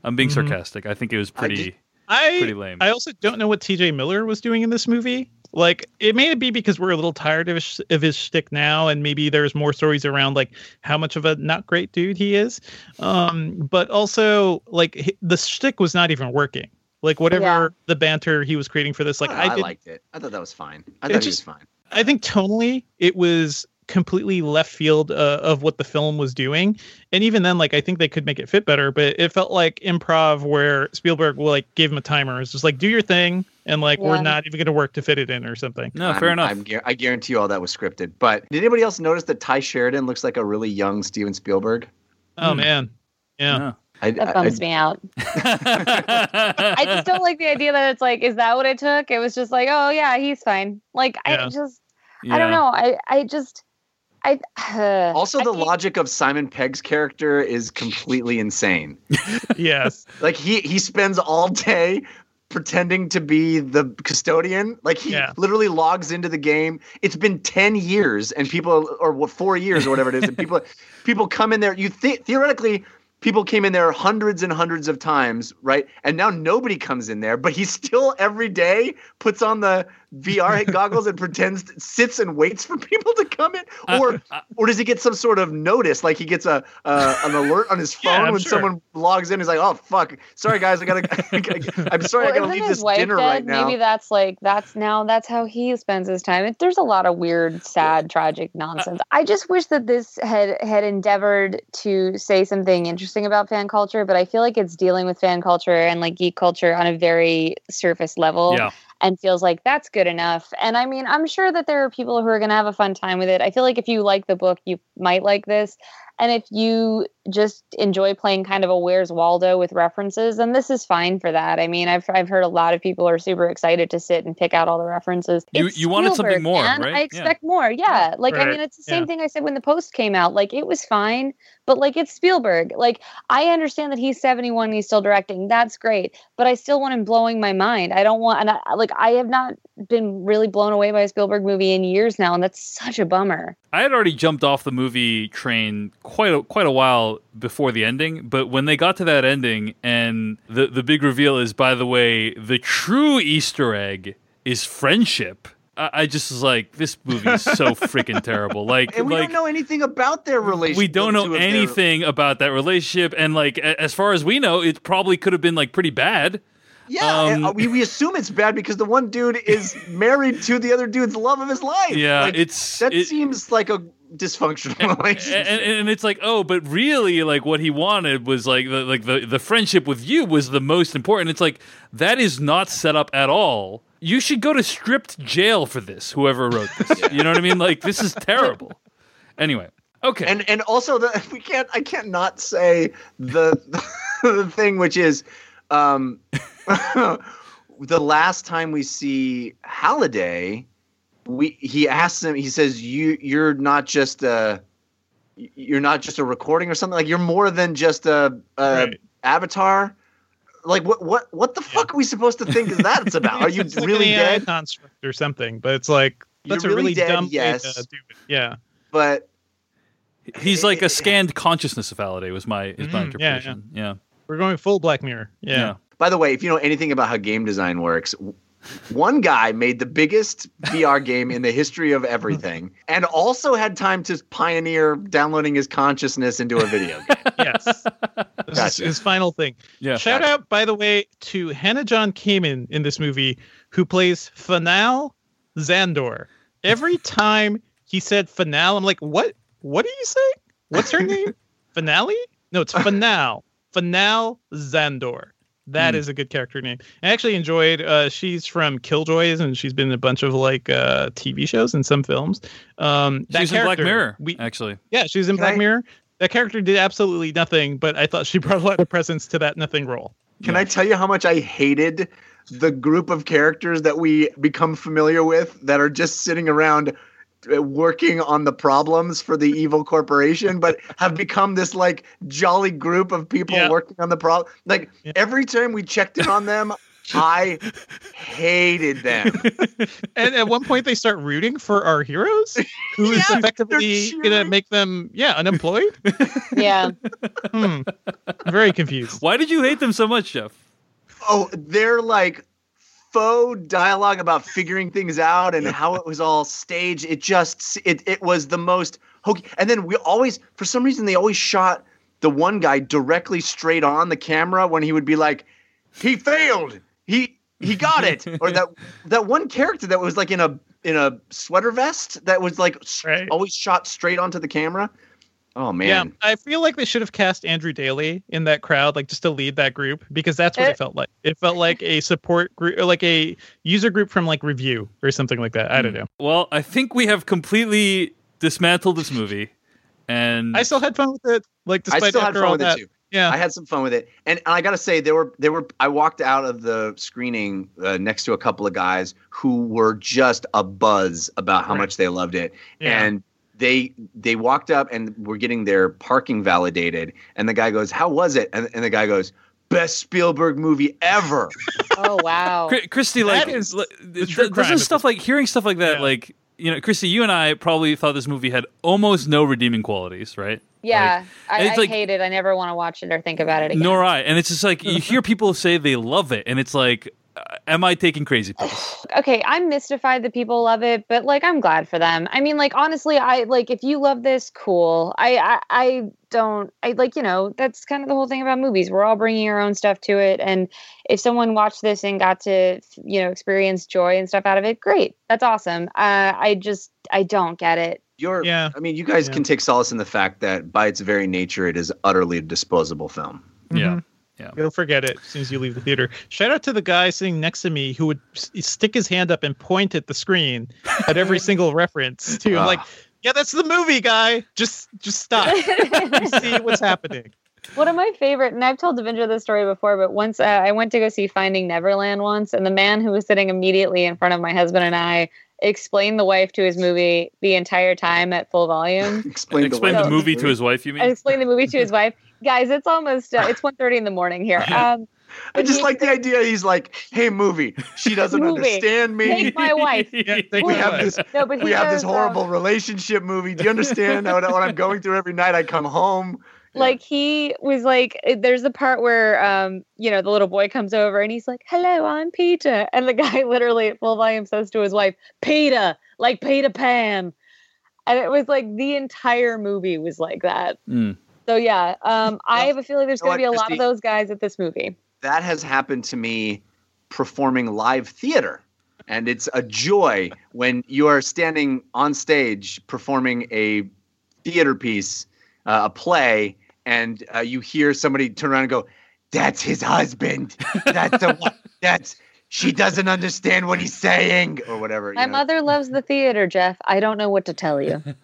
I'm being Mhm. sarcastic. I think it was pretty I pretty lame. I also don't know what T.J. Miller was doing in this movie. Like, it may be because we're a little tired of his, of his shtick now, and maybe there's more stories around like how much of a not great dude he is. Um, but also like the shtick was not even working. Like whatever Yeah. the banter he was creating for this, like I, I, did, liked it. I thought that was fine. I It thought he just- was fine. I think tonally it was completely left field uh, of what the film was doing and even then like i think they could make it fit better but it felt like improv where spielberg will like gave him a timer it's just like do your thing and like we're not even going to work to fit it in or something I'm- I'm, I guarantee you all that was scripted. But did anybody else notice that Tye Sheridan looks like a really young Steven Spielberg? oh man yeah I, that bums I- me out. I just don't like the idea that it's like, is that what it took? It was just like, oh yeah, he's fine. Like Yeah. I just, I don't know. I, I just, I. Also, the logic of Simon Pegg's character is completely insane. yes. like he he spends all day pretending to be the custodian. Like he literally logs into the game. It's been ten years, and people, or what, four years, or whatever it is, and people people come in there. You think theoretically. People came in there hundreds and hundreds of times, right? And now nobody comes in there, but he still every day puts on the VR goggles and pretends, sits and waits for people to come in, or or does he get some sort of notice? Like he gets a uh, an alert on his phone Yeah, when sure. someone logs in. He's like, "Oh fuck, sorry guys, I gotta, I'm sorry, I gotta leave this wife dinner dead? right now." Maybe that's like that's now that's how he spends his time. It, there's a lot of weird, sad, tragic Uh, nonsense. I just wish that this had had endeavored to say something interesting about fan culture, but I feel like it's dealing with fan culture and like geek culture on a very surface level. Yeah. And feels like that's good enough. And I mean, I'm sure that there are people who are going to have a fun time with it. I feel like if you like the book, you might like this. And if you just enjoy playing kind of a Where's Waldo with references, then this is fine for that. I mean, I've I've heard a lot of people are super excited to sit and pick out all the references. You- It's you wanted something more, man. right? I Yeah. expect more. Yeah. Like I mean, it's the same Yeah. thing I said when the post came out. Like it was fine, but like it's Spielberg. Like I understand that he's 71 and he's still directing. That's great, but I still want him blowing my mind. I don't want and I, like I have not been really blown away by a Spielberg movie in years now, and that's such a bummer. I had already jumped off the movie train quite a, quite a while before the ending, but when they got to that ending and the the big reveal is, by the way, the true Easter egg is friendship. I, I just was like, this movie is so freaking terrible. Like, and we like don't know anything about their relationship. we don't know of their- anything about that relationship, and like a- as far as we know, it probably could have been like pretty bad. Yeah, Um, uh, we, we assume it's bad because the one dude is married to the other dude's love of his life. Yeah, Like, it's- that it- seems like a dysfunctional relationship. and, and it's like oh but really like what he wanted was like the like the, the friendship with you was the most important it's like that is not set up at all you should go to stripped jail for this whoever wrote this. You know what i mean? Like this is terrible. Anyway okay. And and also the we can't I can't not say the the thing which is um the last time we see Halliday we he asks him he says you you're not just a you're not just a recording or something? Like you're more than just a, a avatar like what what what the fuck are we supposed to think is that's about? Are you It's like really an AI dead? construct or something? But it's like You're that's a really really dead, dumb yes. way to do it. Yeah. But He's like a scanned consciousness of Halliday. Was my is my Mhm, yeah, interpretation. Yeah. We're going full Black Mirror. Yeah. Yeah. by the way, if you know anything about how game design works, one guy made the biggest VR game in the history of everything, and also had time to pioneer downloading his consciousness into a video game. Yes. This Gotcha. his final thing. Yeah. Shout Gotcha. out, by the way, to Hannah John-Kamen in this movie, who plays F'Nale Zandor. Every time he said F'Nale, I'm like, what? What are you saying? What's her name? Finale? No, it's F'Nale. F'Nale Zandor. That Hmm. is a good character name. I actually enjoyed. Uh, she's from Killjoys, and she's been in a bunch of like uh, TV shows and some films. Um, that She's in Black Mirror. We, actually. yeah, she's in Can Black I- Mirror. That character did absolutely nothing, but I thought she brought a lot of presence to that nothing role. Can I tell you how much I hated the group of characters that we become familiar with that are just sitting around uh, working on the problems for the evil corporation, but have become this like jolly group of people Yeah. working on the problem? Like Yeah. every time we checked in on them, I hated them. And at one point, they start rooting for our heroes, who is Yeah, effectively going to make them, yeah, unemployed. Yeah. Hmm. Very confused. Why did you hate them so much, Jeff? Oh, they're like faux dialogue about figuring things out and how it was all staged. It just it it was the most hokey. And then we always for some reason they always shot the one guy directly straight on the camera when he would be like, he failed. He he got it. or that that one character that was like in a in a sweater vest that was like Right. always shot straight onto the camera. Oh man. Yeah, I feel like they should have cast Andrew Daly in that crowd, like just to lead that group, because that's what Eh. it felt like. It felt like a support group, or like a user group from like Review or something like that. I Hmm. don't know. Well, I think we have completely dismantled this movie, and I still had fun with it. Like I despite still had fun all with that. it too. Yeah, I had some fun with it, and, and I gotta say there were there were I walked out of the screening uh, next to a couple of guys who were just a buzz about how Right. much they loved it, Yeah. and they they walked up and were getting their parking validated, and the guy goes, "How was it?" and, and the guy goes, "Best Spielberg movie ever." Oh wow. Kristy, like, That is li- the th- doesn't stuff like hearing stuff like that, Yeah. like you know, Kristy, you and I probably thought this movie had almost no redeeming qualities, right? Yeah, I, it's I like- hate it. I never want to watch it or think about it again. Nor I, and it's just like you hear people say they love it, and it's like, uh, am I taking crazy pills? okay, I'm mystified that people love it, but like I'm glad for them. I mean, like honestly, I like if you love this, cool. I I, I don't. I like you know that's kind of the whole thing about movies. We're all bringing our own stuff to it, and if someone watched this and got to you know experience joy and stuff out of it, great. That's awesome. Uh, I just I don't get it. You're, Yeah. I mean, you guys Yeah. can take solace in the fact that by its very nature, it is utterly disposable film. Yeah. Yeah. You'll forget it as soon as you leave the theater. Shout out to the guy sitting next to me who would s- stick his hand up and point at the screen at every single reference to. I'm like, Ah. yeah, that's the movie guy. Just, just stop. you see what's happening. One of my favorite, and I've told Devindra this story before, but once uh, I went to go see Finding Neverland once, and the man who was sitting immediately in front of my husband and I explained the wife to his movie the entire time at full volume. Explain, Explain the movie to his wife. You I mean? explained the movie to his wife. Guys, it's almost uh, it's 1.30 in the morning here. Um, I just like the idea. He's like, "Hey, movie, she doesn't Movie. understand me. Take my wife. Yeah, take we my have wife. this No, but we have this horrible um, relationship movie. Do you understand what, what I'm going through every night? I come home. like he was like eh, there's the part where um you know the little boy comes over and he's like hello i'm peter and the guy literally at full volume says to his wife peter like peter pan and it was like the entire movie was like that Mm. So yeah um i have a feeling there's going to be a lot of those guys at this movie That has happened to me performing live theater. And it's a joy when you are standing on stage performing a theater piece, uh, a play, and uh, you hear somebody turn around and go, "That's his husband. That's the one. That's she doesn't understand what he's saying, or whatever." you my know? mother loves the theater jeff i don't know what to tell you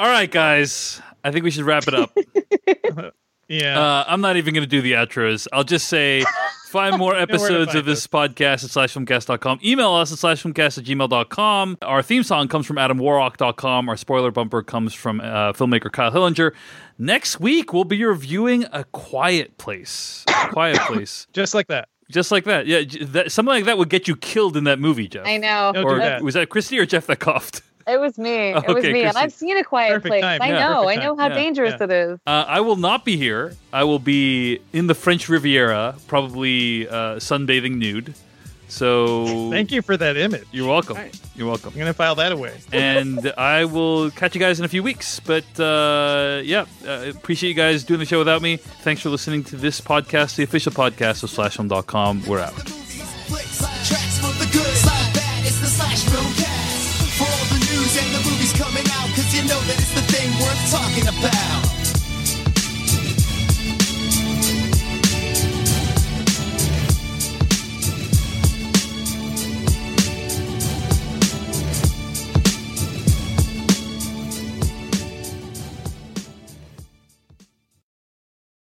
All right, guys. I think we should wrap it up. Yeah. Uh, I'm not even going to do the outros. I'll just say find more episodes find of this podcast at slashfilmcast.com. Email us at slashfilmcast at gmail.com. Our theme song comes from adamwarrock.com. Our spoiler bumper comes from uh, filmmaker Kyle Hillinger. Next week, we'll be reviewing A Quiet Place. A Quiet Place. Just like that. Just like that. Yeah, that, something like that would get you killed in that movie, Jeff. I know. Don't or that. was that Kristy or Jeff that coughed? It was me. It was Okay, me. And I've seen a quiet Perfect place. time. I Yeah, know. I know time. how Yeah, dangerous yeah. it is. Uh, I will not be here. I will be in the French Riviera, probably uh, sunbathing nude. So Thank you for that image. You're welcome. Right. You're welcome. I'm gonna file that away. and I will catch you guys in a few weeks. But uh, yeah, uh, appreciate you guys doing the show without me. Thanks for listening to this podcast, the official podcast of SlashFilm.com. We're out. All the news